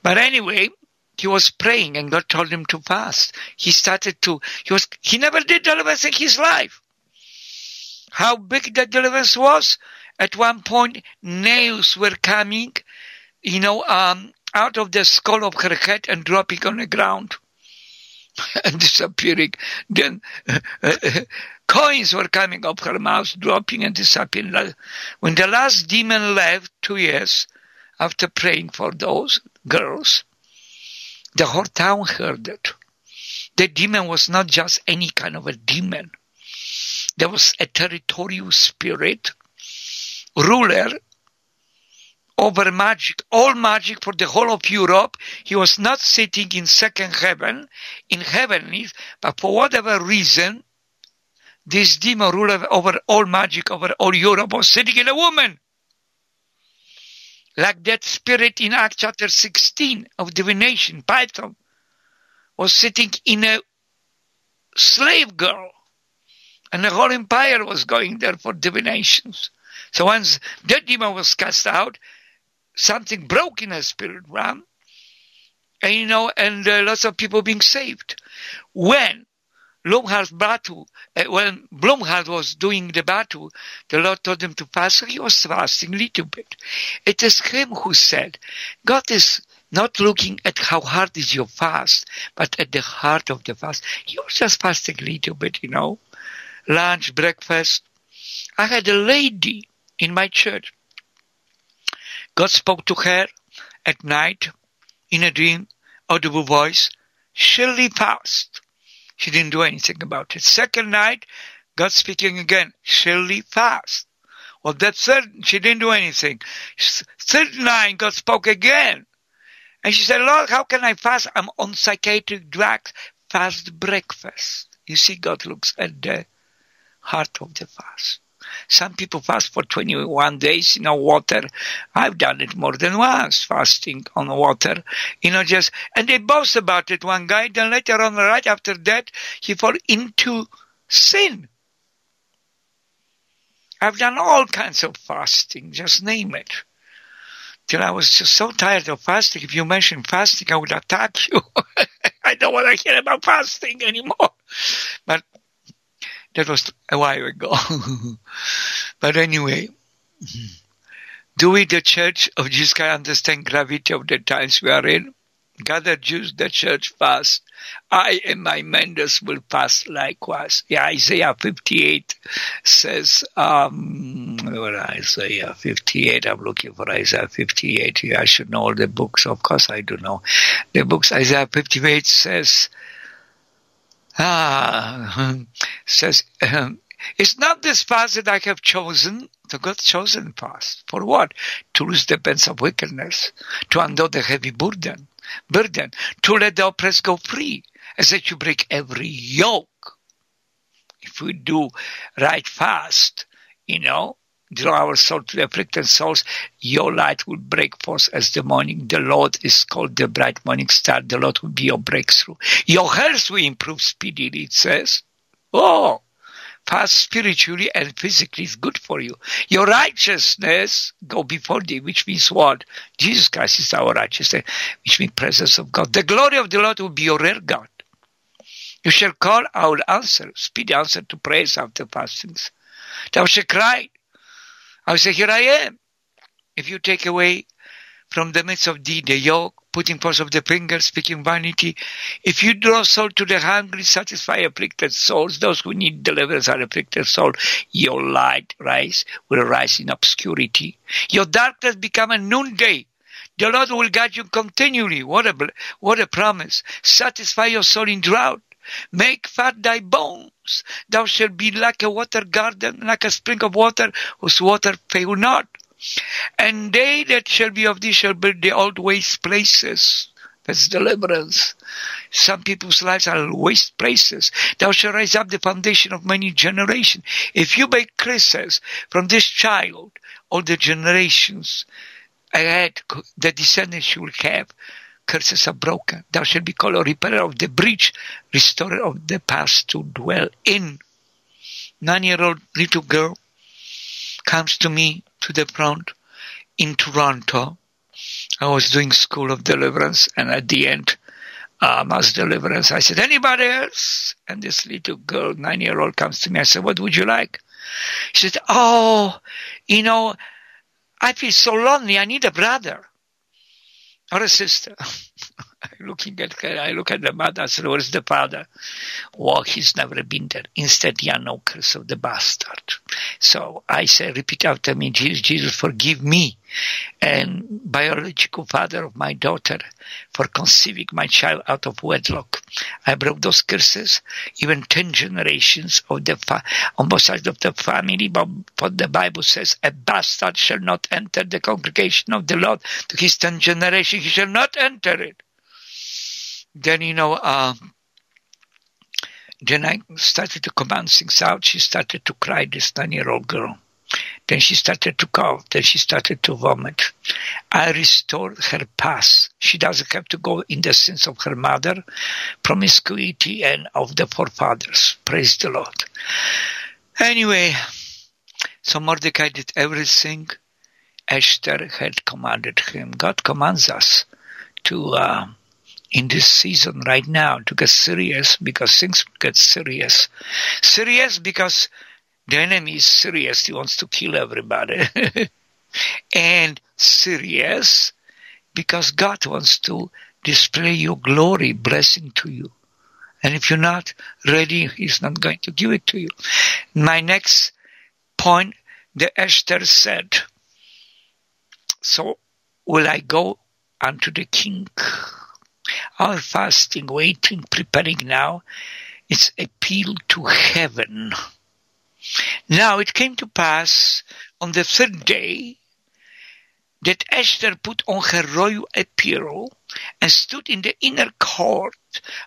But anyway, he was praying and God told him to fast. He started to, he was, he never did deliverance in his life. How big that deliverance was? At one point, nails were coming, you know, um, out of the skull of her head and dropping on the ground. and disappearing. Then coins were coming up her mouth, dropping and disappearing. When the last demon left, two years after praying for those girls, the whole town heard it. The demon was not just any kind of a demon. There was a territorial spirit, ruler over magic, all magic for the whole of Europe. He was not sitting in second heaven, in heavenlies, but for whatever reason, this demon ruler over all magic, over all Europe, was sitting in a woman. Like that spirit in Act chapter 16 of divination, Python, was sitting in a slave girl. And the whole empire was going there for divinations. So once that demon was cast out, something broke in a spirit realm, and you know, and uh, lots of people being saved. When Blumhardt battle, uh, when Blumhardt was doing the battle, the Lord told him to fast. He was fasting a little bit. It is him who said, God is not looking at how hard is your fast, but at the heart of the fast. Was just fasting a little bit, you know, lunch, breakfast. I had a lady in my church God spoke to her at night in a dream, audible voice, surely fast. She didn't do anything about it. Second night, God speaking again, surely fast. Well, that third, she didn't do anything. Third night, God spoke again. And she said, Lord, how can I fast? I'm on psychiatric drugs. Fast breakfast. You see, God looks at the heart of the fast. Some people fast for 21 days you know, water. I've done it more than once, fasting on water. You know, just, and they boast about it, one guy. Then later on, right after that, he fell into sin. I've done all kinds of fasting, just name it. Till I was just so tired of fasting. If you mention fasting, I would attack you. I don't want to hear about fasting anymore. But that was a while ago. but anyway, do we, the Church of Jesus Christ, understand gravity of the times we are in? Gather Jews, the church fast. I and my members will fast likewise. Yeah, Isaiah 58 says, um, what Isaiah 58? I'm looking for Isaiah 58. Yeah, I should know all the books. Of course I do know the books. Isaiah 58 says, Ah, says, um, it's not this fast that I have chosen, the God chosen fast. For what? To loose the bands of wickedness, to undo the heavy burden, burden, to let the oppressed go free, as that you break every yoke. If we do right fast, you know, draw our soul to the afflicted souls, your light will break forth as the morning. The Lord is called the bright morning star. The Lord will be your breakthrough. Your health will improve speedily, it says. Oh, fast spiritually and physically is good for you. Your righteousness go before thee, which means what? Jesus Christ is our righteousness, which means presence of God. The glory of the Lord will be your rear guard. You shall call, I will answer, speedy answer to prayers after fastings. Thou shalt cry, I say, Here I am. If you take away from the midst of thee the yoke, putting force of the finger, speaking vanity. If you draw soul to the hungry, satisfy afflicted souls, those who need deliverance are afflicted souls, your light rise will rise in obscurity. Your darkness become a noonday. The Lord will guide you continually. What a, what a promise. Satisfy your soul in drought. Make fat thy bones. Thou shalt be like a water garden, like a spring of water, whose water fail not. And they that shall be of thee shall build the old waste places. That's deliverance. Some people's lives are waste places. Thou shalt raise up the foundation of many generations. If you make curses from this child, all the generations ahead, the descendants you will have, curses are broken. Thou shalt be called a repairer of the breach, restorer of the past to dwell in. Nine-year-old little girl comes to me to the front in Toronto. I was doing School of Deliverance, and at the end, uh, Mass Deliverance, I said, anybody else? And this little girl, nine-year-old, comes to me. I said, what would you like? She said, oh, you know, I feel so lonely. I need a brother a sister. looking at her, I look at the mother, I said, where's the father? Well, he's never been there. Instead, no curse of the bastard. So I say, repeat after me, Jesus, Jesus, forgive me and biological father of my daughter for conceiving my child out of wedlock. I broke those curses, even 10 generations of the fa- on both sides of the family, but what the Bible says, a bastard shall not enter the congregation of the Lord to his 10 generation, he shall not enter it then you know uh, then I started to command things out. She started to cry, this nine-year-old girl. Then she started to cough. Then she started to vomit. I restored her past. She doesn't have to go in the sins of her mother, promiscuity, and of the forefathers. Praise the Lord. Anyway, so Mordecai did everything Esther had commanded him. God commands us to uh, in this season right now to get serious because things get serious. Serious because the enemy is serious. He wants to kill everybody. and serious because God wants to display your glory, blessing to you. And if you're not ready, He's not going to give it to you. My next point, the Esther said, so will I go unto the king? Our fasting, waiting, preparing now, it's appeal to heaven. Now it came to pass on the third day that Esther put on her royal apparel and stood in the inner court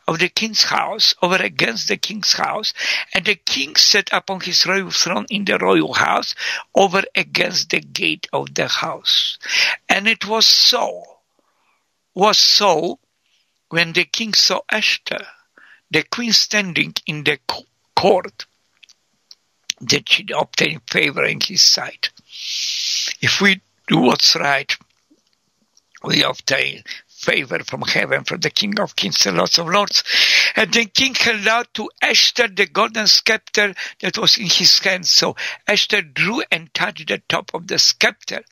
of the king's house over against the king's house and the king sat upon his royal throne in the royal house over against the gate of the house and it was so was so when the king saw Esther, the queen standing in the court, that she obtained favor in his sight. If we do what's right, we obtain favor from heaven, from the King of Kings and Lords of Lords. And the king held out to Esther the golden scepter that was in his hand. So Esther drew and touched the top of the scepter.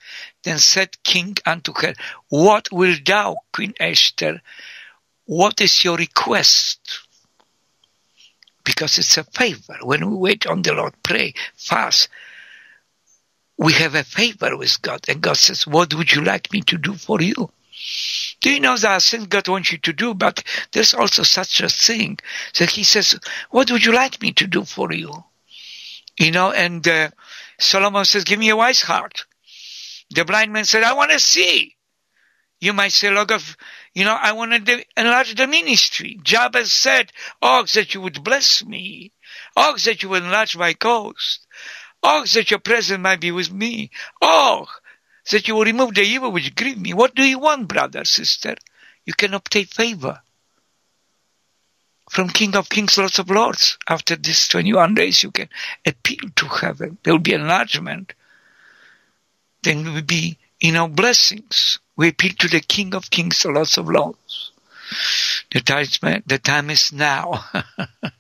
Then said King unto her, What wilt thou, Queen Esther? What is your request? Because it's a favor. When we wait on the Lord, pray, fast, we have a favor with God. And God says, what would you like me to do for you? Do you know there are things God wants you to do, but there's also such a thing that He says, what would you like me to do for you? You know, and uh, Solomon says, give me a wise heart. The blind man said, I want to see. You might say, Lord God, you know, I want to enlarge the ministry. Jabez said, Oh, that you would bless me. Oh, that you would enlarge my coast. Oh, that your presence might be with me. Oh, that you will remove the evil which grieve me. What do you want, brother, sister? You can obtain favor from King of Kings, Lords of Lords. After this 21 days, you can appeal to heaven. There will be enlargement. Then will be, you know, blessings. We appeal to the King of Kings, the Lords of Lords. The time, the time is now.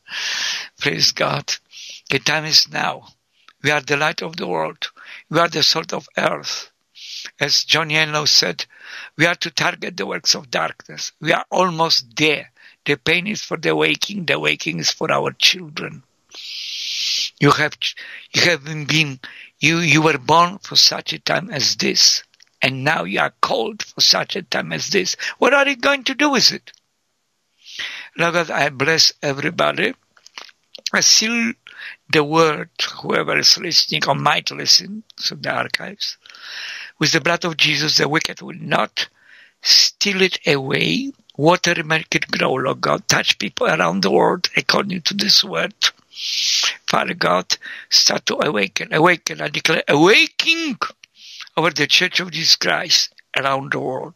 Praise God. The time is now. We are the light of the world. We are the salt of earth. As John Yenlow said, We are to target the works of darkness. We are almost there. The pain is for the waking. The waking is for our children. You have, you have been, you, you were born for such a time as this. And now you are called for such a time as this. What are you going to do with it? Lord God, I bless everybody. I seal the word, whoever is listening or might listen to the archives. With the blood of Jesus, the wicked will not steal it away. Water make it grow, Lord God. Touch people around the world according to this word. Father God, start to awaken, awaken. I declare awakening over the Church of Jesus Christ around the world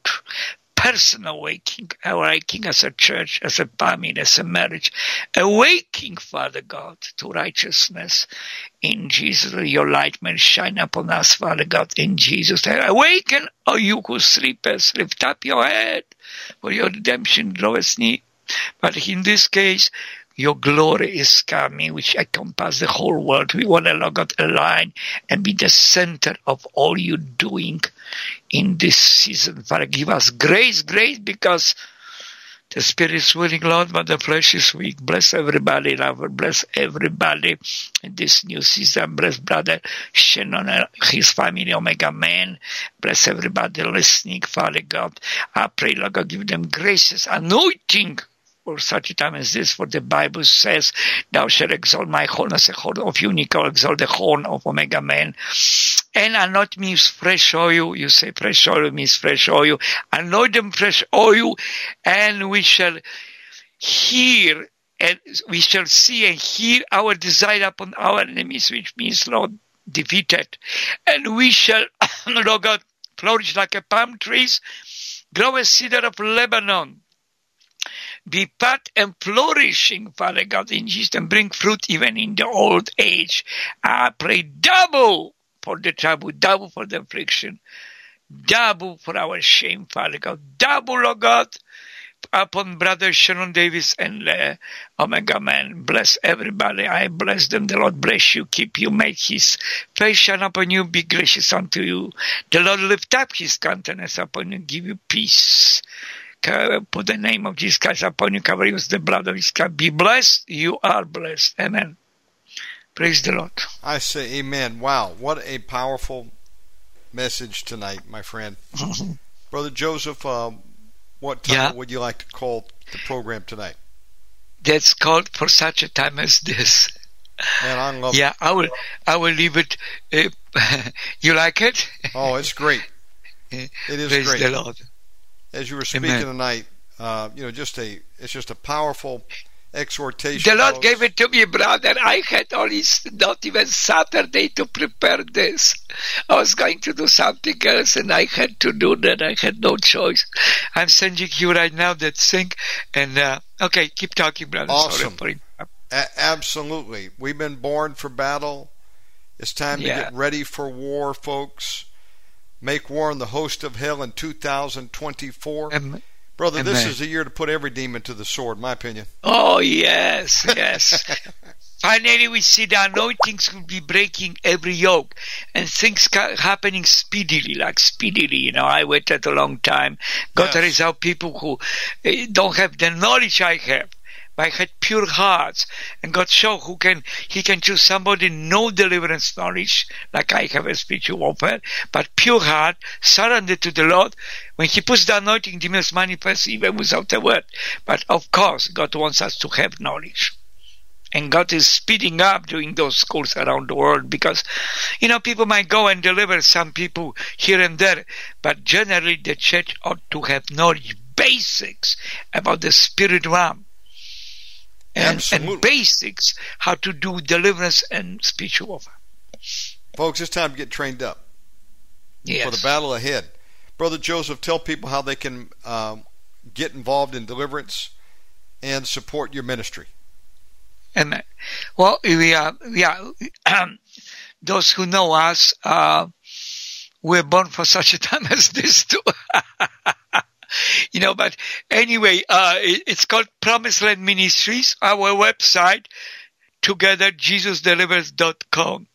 personal waking, awakening as a church, as a family, as a marriage, awakening, Father God, to righteousness in Jesus. Your light may shine upon us, Father God, in Jesus. Awaken, O you who sleepers, lift up your head, for your redemption draweth near. But in this case, your glory is coming, which encompasses the whole world. We want to, Lord God, align and be the center of all you're doing in this season. Father, give us grace, grace, because the spirit is willing, Lord, but the flesh is weak. Bless everybody, Lord. Bless everybody in this new season. Bless brother Shannon, and his family, Omega Man. Bless everybody listening, Father God. I pray, Lord God, give them graces, anointing for such a time as this, for the Bible says, Thou shalt exalt my horn as a horn of unicorn, exalt the horn of Omega Man. And anoint me with fresh oil. You say fresh oil means fresh oil. Anoint them fresh oil, and we shall hear and we shall see and hear our desire upon our enemies, which means, Lord, defeated. And we shall, Lord God, flourish like a palm trees, grow a cedar of Lebanon be fat and flourishing, Father God, in Jesus, and bring fruit even in the old age. I pray double for the trouble, double for the affliction, double for our shame, Father God, double, Lord God, upon Brother Shannon Davis and uh, Omega Man. Bless everybody. I bless them. The Lord bless you, keep you, make his face shine upon you, be gracious unto you. The Lord lift up his countenance upon you, give you peace put the name of Jesus Christ upon you, cover you with the blood of Jesus Christ. Be blessed. You are blessed. Amen. Praise the Lord. I say amen. Wow, what a powerful message tonight, my friend. Brother Jozef, uh, what time yeah. would you like to call the program tonight? That's called for such a time as this. Man, I love yeah, I will. I will leave it. Uh, you like it? Oh, it's great. It is Praise great. the Lord as you were speaking Amen. tonight, uh, you know, just a it's just a powerful exhortation. The Lord gave it to me, brother. I had only not even Saturday to prepare this. I was going to do something else, and I had to do that. I had no choice. I'm sending you right now that thing, and uh, okay, keep talking, brother. Awesome. A- absolutely, we've been born for battle. It's time to yeah. get ready for war, folks make war on the host of hell in 2024. Amen. Brother, Amen. this is the year to put every demon to the sword, in my opinion. Oh, yes, yes. Finally, we see the anointings will be breaking every yoke and things happening speedily, like speedily. You know, I waited a long time. God yes. raise out people who eh, don't have the knowledge I have. Had pure hearts, and God show who can He can choose somebody no deliverance knowledge, like I have a spiritual warfare, but pure heart, surrendered to the Lord. When He puts the anointing, demons manifest even without a word. But of course, God wants us to have knowledge. And God is speeding up doing those schools around the world because, you know, people might go and deliver some people here and there, but generally the church ought to have knowledge, basics about the spirit realm and, and, basics how to do deliverance and spiritual warfare. Folks, it's time to get trained up yes. for the battle ahead. Brother Jozef, tell people how they can um, get involved in deliverance and support your ministry. Amen. Well, we are, we are um, those who know us, uh, we're born for such a time as this too. you know, but anyway, uh, it, it's called Promised Land Ministries, our website, together, JesusDelivers.com.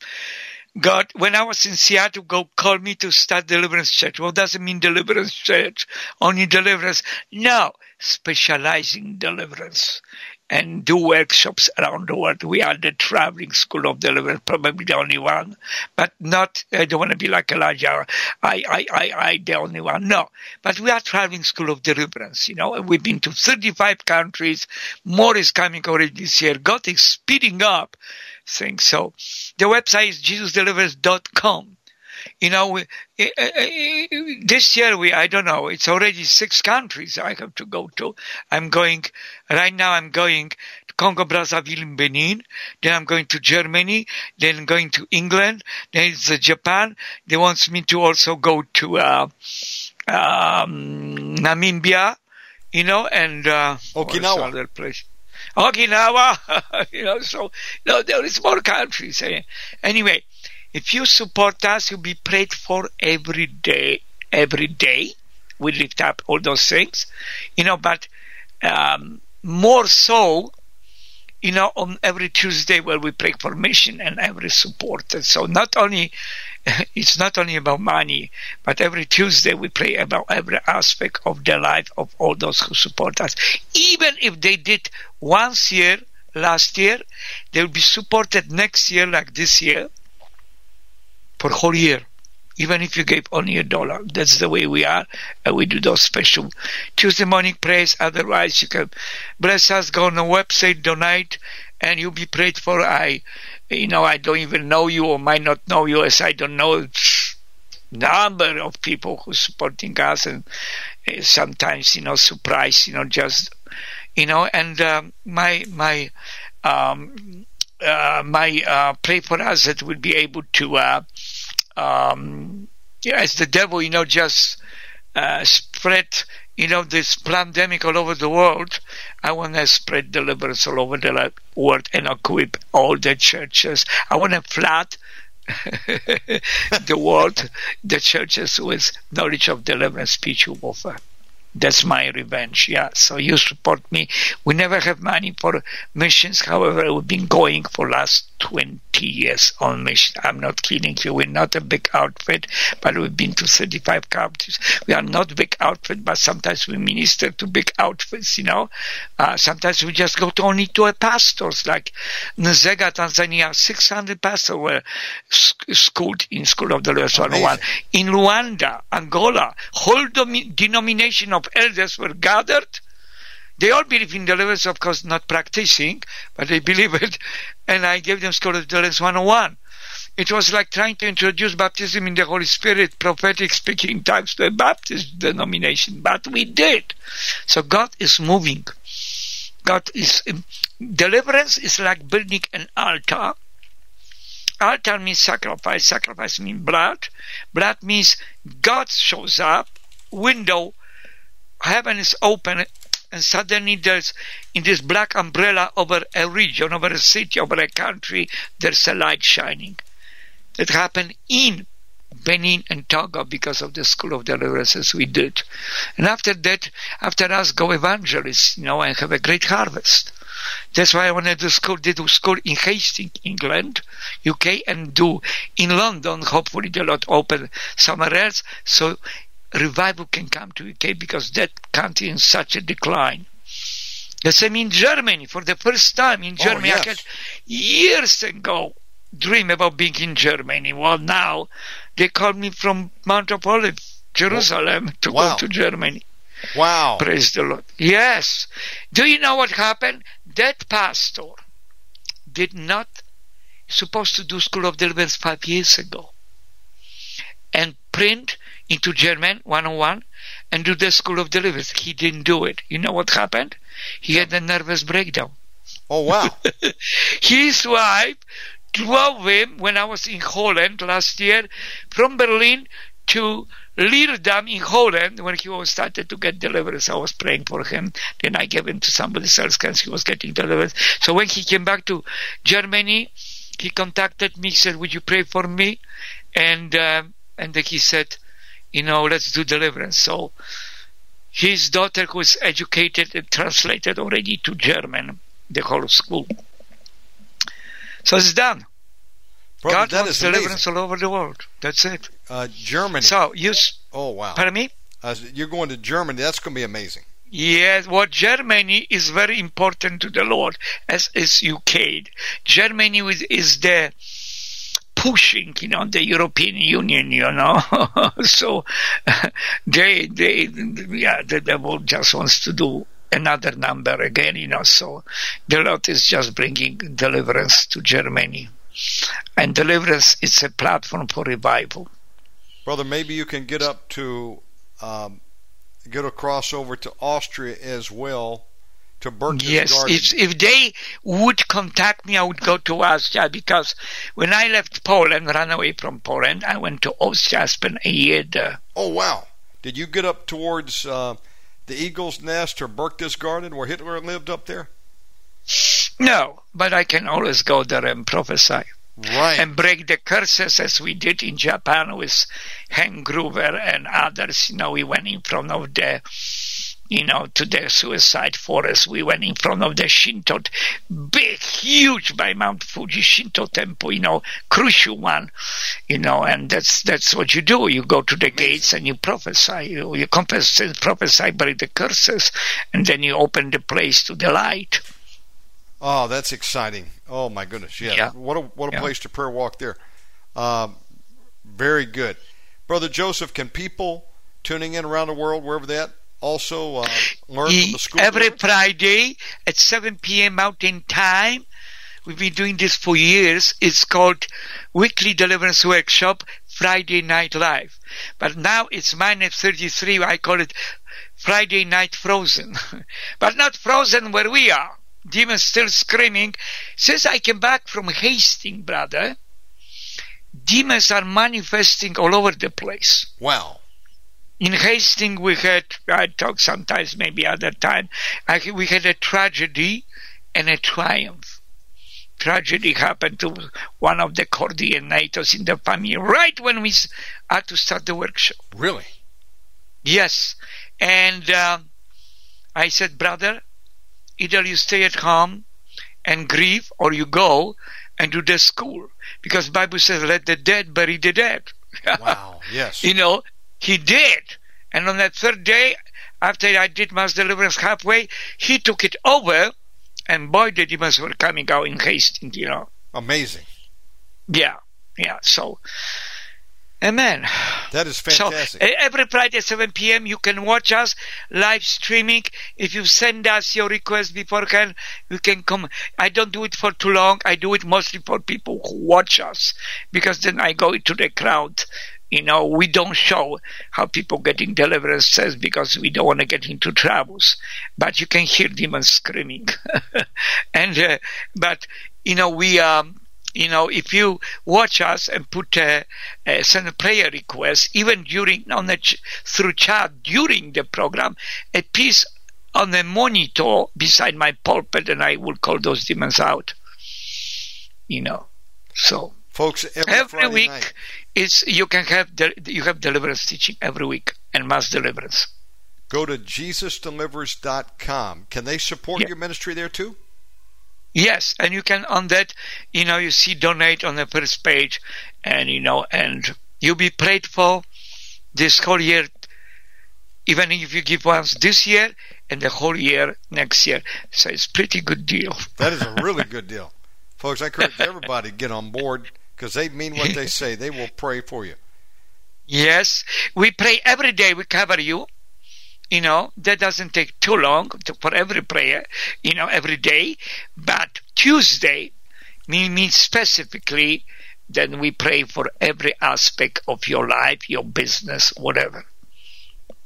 God, when I was in Seattle, God called me to start Deliverance Church. What doesn't mean, Deliverance Church? Only deliverance? No, specializing deliverance and do workshops around the world. We are the traveling school of deliverance, probably the only one, but not, I don't want to be like Elijah. I, I, I, I, the only one. No, but we are traveling school of deliverance, you know, and we've been to 35 countries. More is coming already this year. God is speeding up things. So the website is jesusdelivers.com you know, eh, eh, eh, this year we, I don't know, it's already six countries I have to go to. I'm going, right now I'm going to Congo Brazzaville in Benin, then I'm going to Germany, then I'm going to England, then it's uh, Japan. They want me to also go to, uh, um, Namibia, you know, and, uh, Okinawa. Other place. Okinawa, you know, so, you know, there is more countries. Anyway, if you support us, you'll be prayed for every day, every day. We lift up all those things, you know, but um, more so, you know, on every Tuesday where we pray for mission and every supporter. So not only, it's not only about money, but every Tuesday we pray about every aspect of the life of all those who support us. Even if they did once year, last year, they will be supported next year like this year for whole year. Even if you gave only a dollar, that's the way we are. And we do those special Tuesday morning prayers. Otherwise, you can bless us, go on the website, donate, and you'll be prayed for. I, you know, I don't even know you or might not know you as I don't know the number of people who supporting us and eh, sometimes, you know, surprise, you know, just, you know, and um, my, my, um, uh, my uh, pray for us that we'll be able to uh, um, the devil, you know, just uh, spread, you know, this pandemic all over the world. I want to spread deliverance all over the world and equip all the churches. I want to flood the world, the churches with knowledge of deliverance, spiritual warfare. That's my revenge. Yeah. So you support me. We never have money for missions. However, we've been going for last 20 years on mission. I'm not kidding you. We're not a big outfit, but we've been to 35 countries. We are not big outfit, but sometimes we minister to big outfits, you know. Uh, sometimes we just go to only to a pastors like Nzega, Tanzania. 600 pastors were schooled in School of the Lord 101. In Luanda, Angola, whole denomination of elders were gathered they all believe in deliverance, of course, not practicing, but they believe it. And I gave them School of Deliverance 101. It was like trying to introduce baptism in the Holy Spirit, prophetic speaking types to a Baptist denomination, but we did. So God is moving. God is, um, deliverance is like building an altar. Altar means sacrifice, sacrifice means blood. Blood means God shows up, window, heaven is open, and suddenly there's in this black umbrella over a region, over a city, over a country, there's a light shining. It happened in Benin and Togo because of the school of deliverances we did. And after that, after us go evangelists, you know, and have a great harvest. That's why I wanted to do school, did school in Hastings, England, UK, and do in London. Hopefully the Lord open somewhere else. So revival can come to UK because that country is in such a decline. The same in Germany. For the first time in oh, Germany, oh, yes. I had years ago dream about being in Germany. Well, now they call me from Mount of Olives, Jerusalem, to wow. go to Germany. Wow. Praise the Lord. Yes. Do you know what happened? That pastor did not supposed to do School of Deliverance five years ago and print into German 101 and do the School of Deliverance. He didn't do it. You know what happened? He had a nervous breakdown. Oh, wow. His wife drove him when I was in Holland last year from Berlin to Leerdam in Holland when he was started to get deliverance. I was praying for him. Then I gave him to somebody else because he was getting deliverance. So when he came back to Germany, he contacted me, said, would you pray for me? And, uh, and then he said, you know, let's do deliverance. So his daughter was educated and translated already to German, the whole school. So it's done. Brother, God that wants deliverance amazing. all over the world. That's it. Uh, Germany. So you, oh wow. pardon me. Uh, you're going to Germany. That's going to be amazing. Yes, what Germany is very important to the Lord, as is UK. Germany is, is the pushing, you know, the European Union, you know. so they, they, yeah, the devil just wants to do another number again, you know. So the Lord is just bringing deliverance to Germany, and deliverance is a platform for revival. Brother, maybe you can get up to um, get across over to Austria as well to Berchtesgaden. Yes, if if they would contact me, I would go to Austria because when I left Poland, ran away from Poland, I went to Austria, spent a year there. oh wow! Did you get up towards uh, the Eagle's Nest or Berchtesgaden where Hitler lived up there? No, but I can always go there and prophesy Right. and break the curses as we did in Japan with Hank Gruber and others. You know, we went in front of the you know, to the suicide forest. We went in front of the Shinto, big, huge by Mount Fuji Shinto temple, you know, crucial one, you know, and that's that's what you do. You go to the gates and you prophesy. You, you prophesy, prophesy, break the curses, and then you open the place to the light. Oh, that's exciting! Oh my goodness, yeah. Yeah. What a what a Yeah. place to prayer walk there. Um, very good, brother Jozef. Can people tuning in around the world, wherever that, also uh, learn from the school? Every? Friday at 7 p.m. Mountain Time. We've been doing this for years. It's called Weekly Deliverance Workshop Friday Night Live. But now it's minus 33. I call it Friday Night Frozen. but not frozen where we are. Demons still screaming. Since I came back from Hastings, brother, demons are manifesting all over the place Wow. In Hastings we had I talk sometimes maybe other time I, we had a tragedy and a triumph tragedy happened to one of the coordinators in the family right when we had to start the workshop Really? yes and um, I said brother either you stay at home and grieve or you go and do the school because Bible says let the dead bury the dead Wow. Yes. you know, he did. And on that third day, after I did mass deliverance halfway, he took it over, and boy, the demons were coming out in Hastings, you know. Amazing. Yeah, yeah. So, amen. That is fantastic. uh, every Friday at 7 p.m. you can watch us live streaming. If you send us your request beforehand, you can come. I don't do it for too long. I do it mostly for people who watch us because then I go into the crowd. You know, we don't show how people getting deliverance says because we don't want to get into troubles. But you can hear demons screaming, and uh, but you know we um you know, if you watch us and put a, a send a prayer request, even during on the ch- through chat during the program, a piece on the monitor beside my pulpit, and I will call those demons out. You know, so Folks, every, every week night. it's you can have the, you have deliverance teaching every week and mass deliverance. Go to JesusDelivers.com. Can they support Yeah. your ministry there too? Yes, and you can on that, you know, you see donate on the first page, and you know, and you'll be prayed for this whole year. Even if you give once this year and the whole year next year, so it's pretty good deal. That is a really good deal. Folks, I encourage everybody to get on board because they mean what they say. They will pray for you. Yes, we pray every day. We cover you. You know that doesn't take too long to, for every prayer. You know every day, but Tuesday mean means specifically that we pray for every aspect of your life, your business, whatever.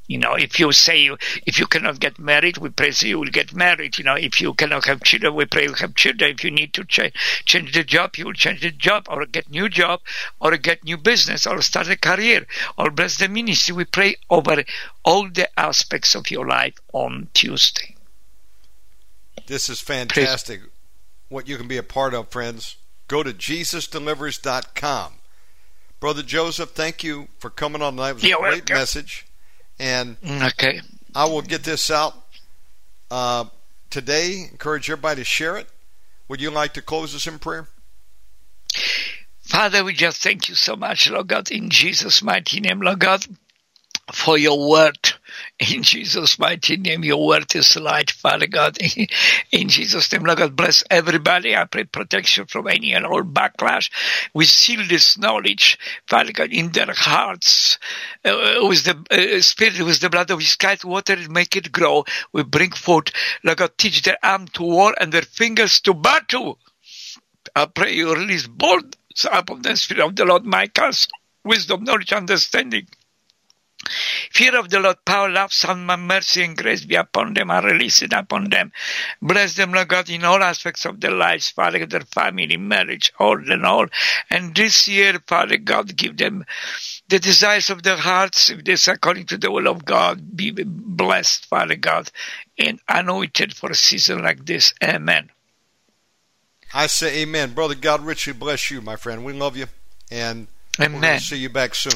You know, if you say you, if you cannot get married, we pray so you will get married. You know, if you cannot have children, we pray you have children. If you need to change change the job, you will change the job, or get new job, or get new business, or start a career, or bless the ministry. We pray over all the aspects of your life on Tuesday. This is fantastic. What you can be a part of, friends. Go to JesusDelivers.com. Brother Jozef, thank you for coming on tonight. It was a You're great welcome. message. And Okay. I will get this out uh, today. Encourage everybody to share it. Would you like to close us in prayer? Father, we just thank you so much, Lord God, in Jesus' mighty name, Lord God, for your word. In Jesus' mighty name, your word is light, Father God. In Jesus' name, Lord God, bless everybody. I pray protection from any and all backlash. We seal this knowledge, Father God, in their hearts uh, with the uh, Spirit, with the blood of His kind water, make it grow. We bring forth, Lord God, teach their arm to war and their fingers to battle. I pray you release bold upon the Spirit of the Lord, my cast wisdom, knowledge, understanding. Fear of the Lord, power, love, sound, mercy, and grace be upon them. I release it upon them. Bless them, Lord God, in all aspects of their lives, Father, their family, marriage, all and all. And this year, Father God, give them the desires of their hearts, if this according to the will of God, be blessed, Father God, and anointed for a season like this. Amen. I say amen. Brother, God richly bless you, my friend. We love you. And amen. we'll see you back soon.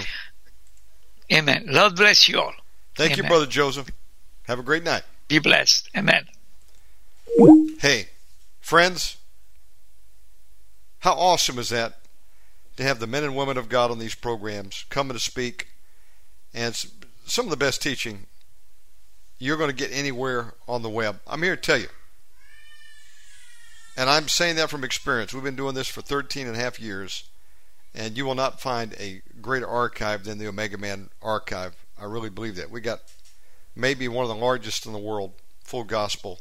Amen. Lord bless you all. Thank Amen. you, Brother Jozef. Have a great night. Be blessed. Amen. Hey, friends, how awesome is that to have the men and women of God on these programs coming to speak and some of the best teaching you're going to get anywhere on the web. I'm here to tell you. And I'm saying that from experience. We've been doing this for 13 and a half years and you will not find a greater archive than the Omega Man archive. I really believe that. We got maybe one of the largest in the world full gospel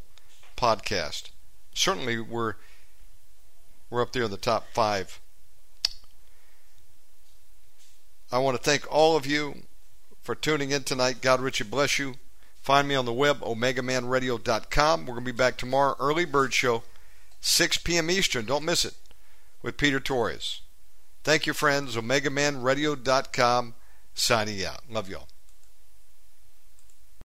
podcast. Certainly, we're we're up there in the top five. I want to thank all of you for tuning in tonight. God richly bless you. Find me on the web, omegamanradio.com. We're going to be back tomorrow, early bird show, 6 p.m. Eastern. Don't miss it with Peter Torres. Thank you, friends. OmegaManRadio.com signing out. Love you all.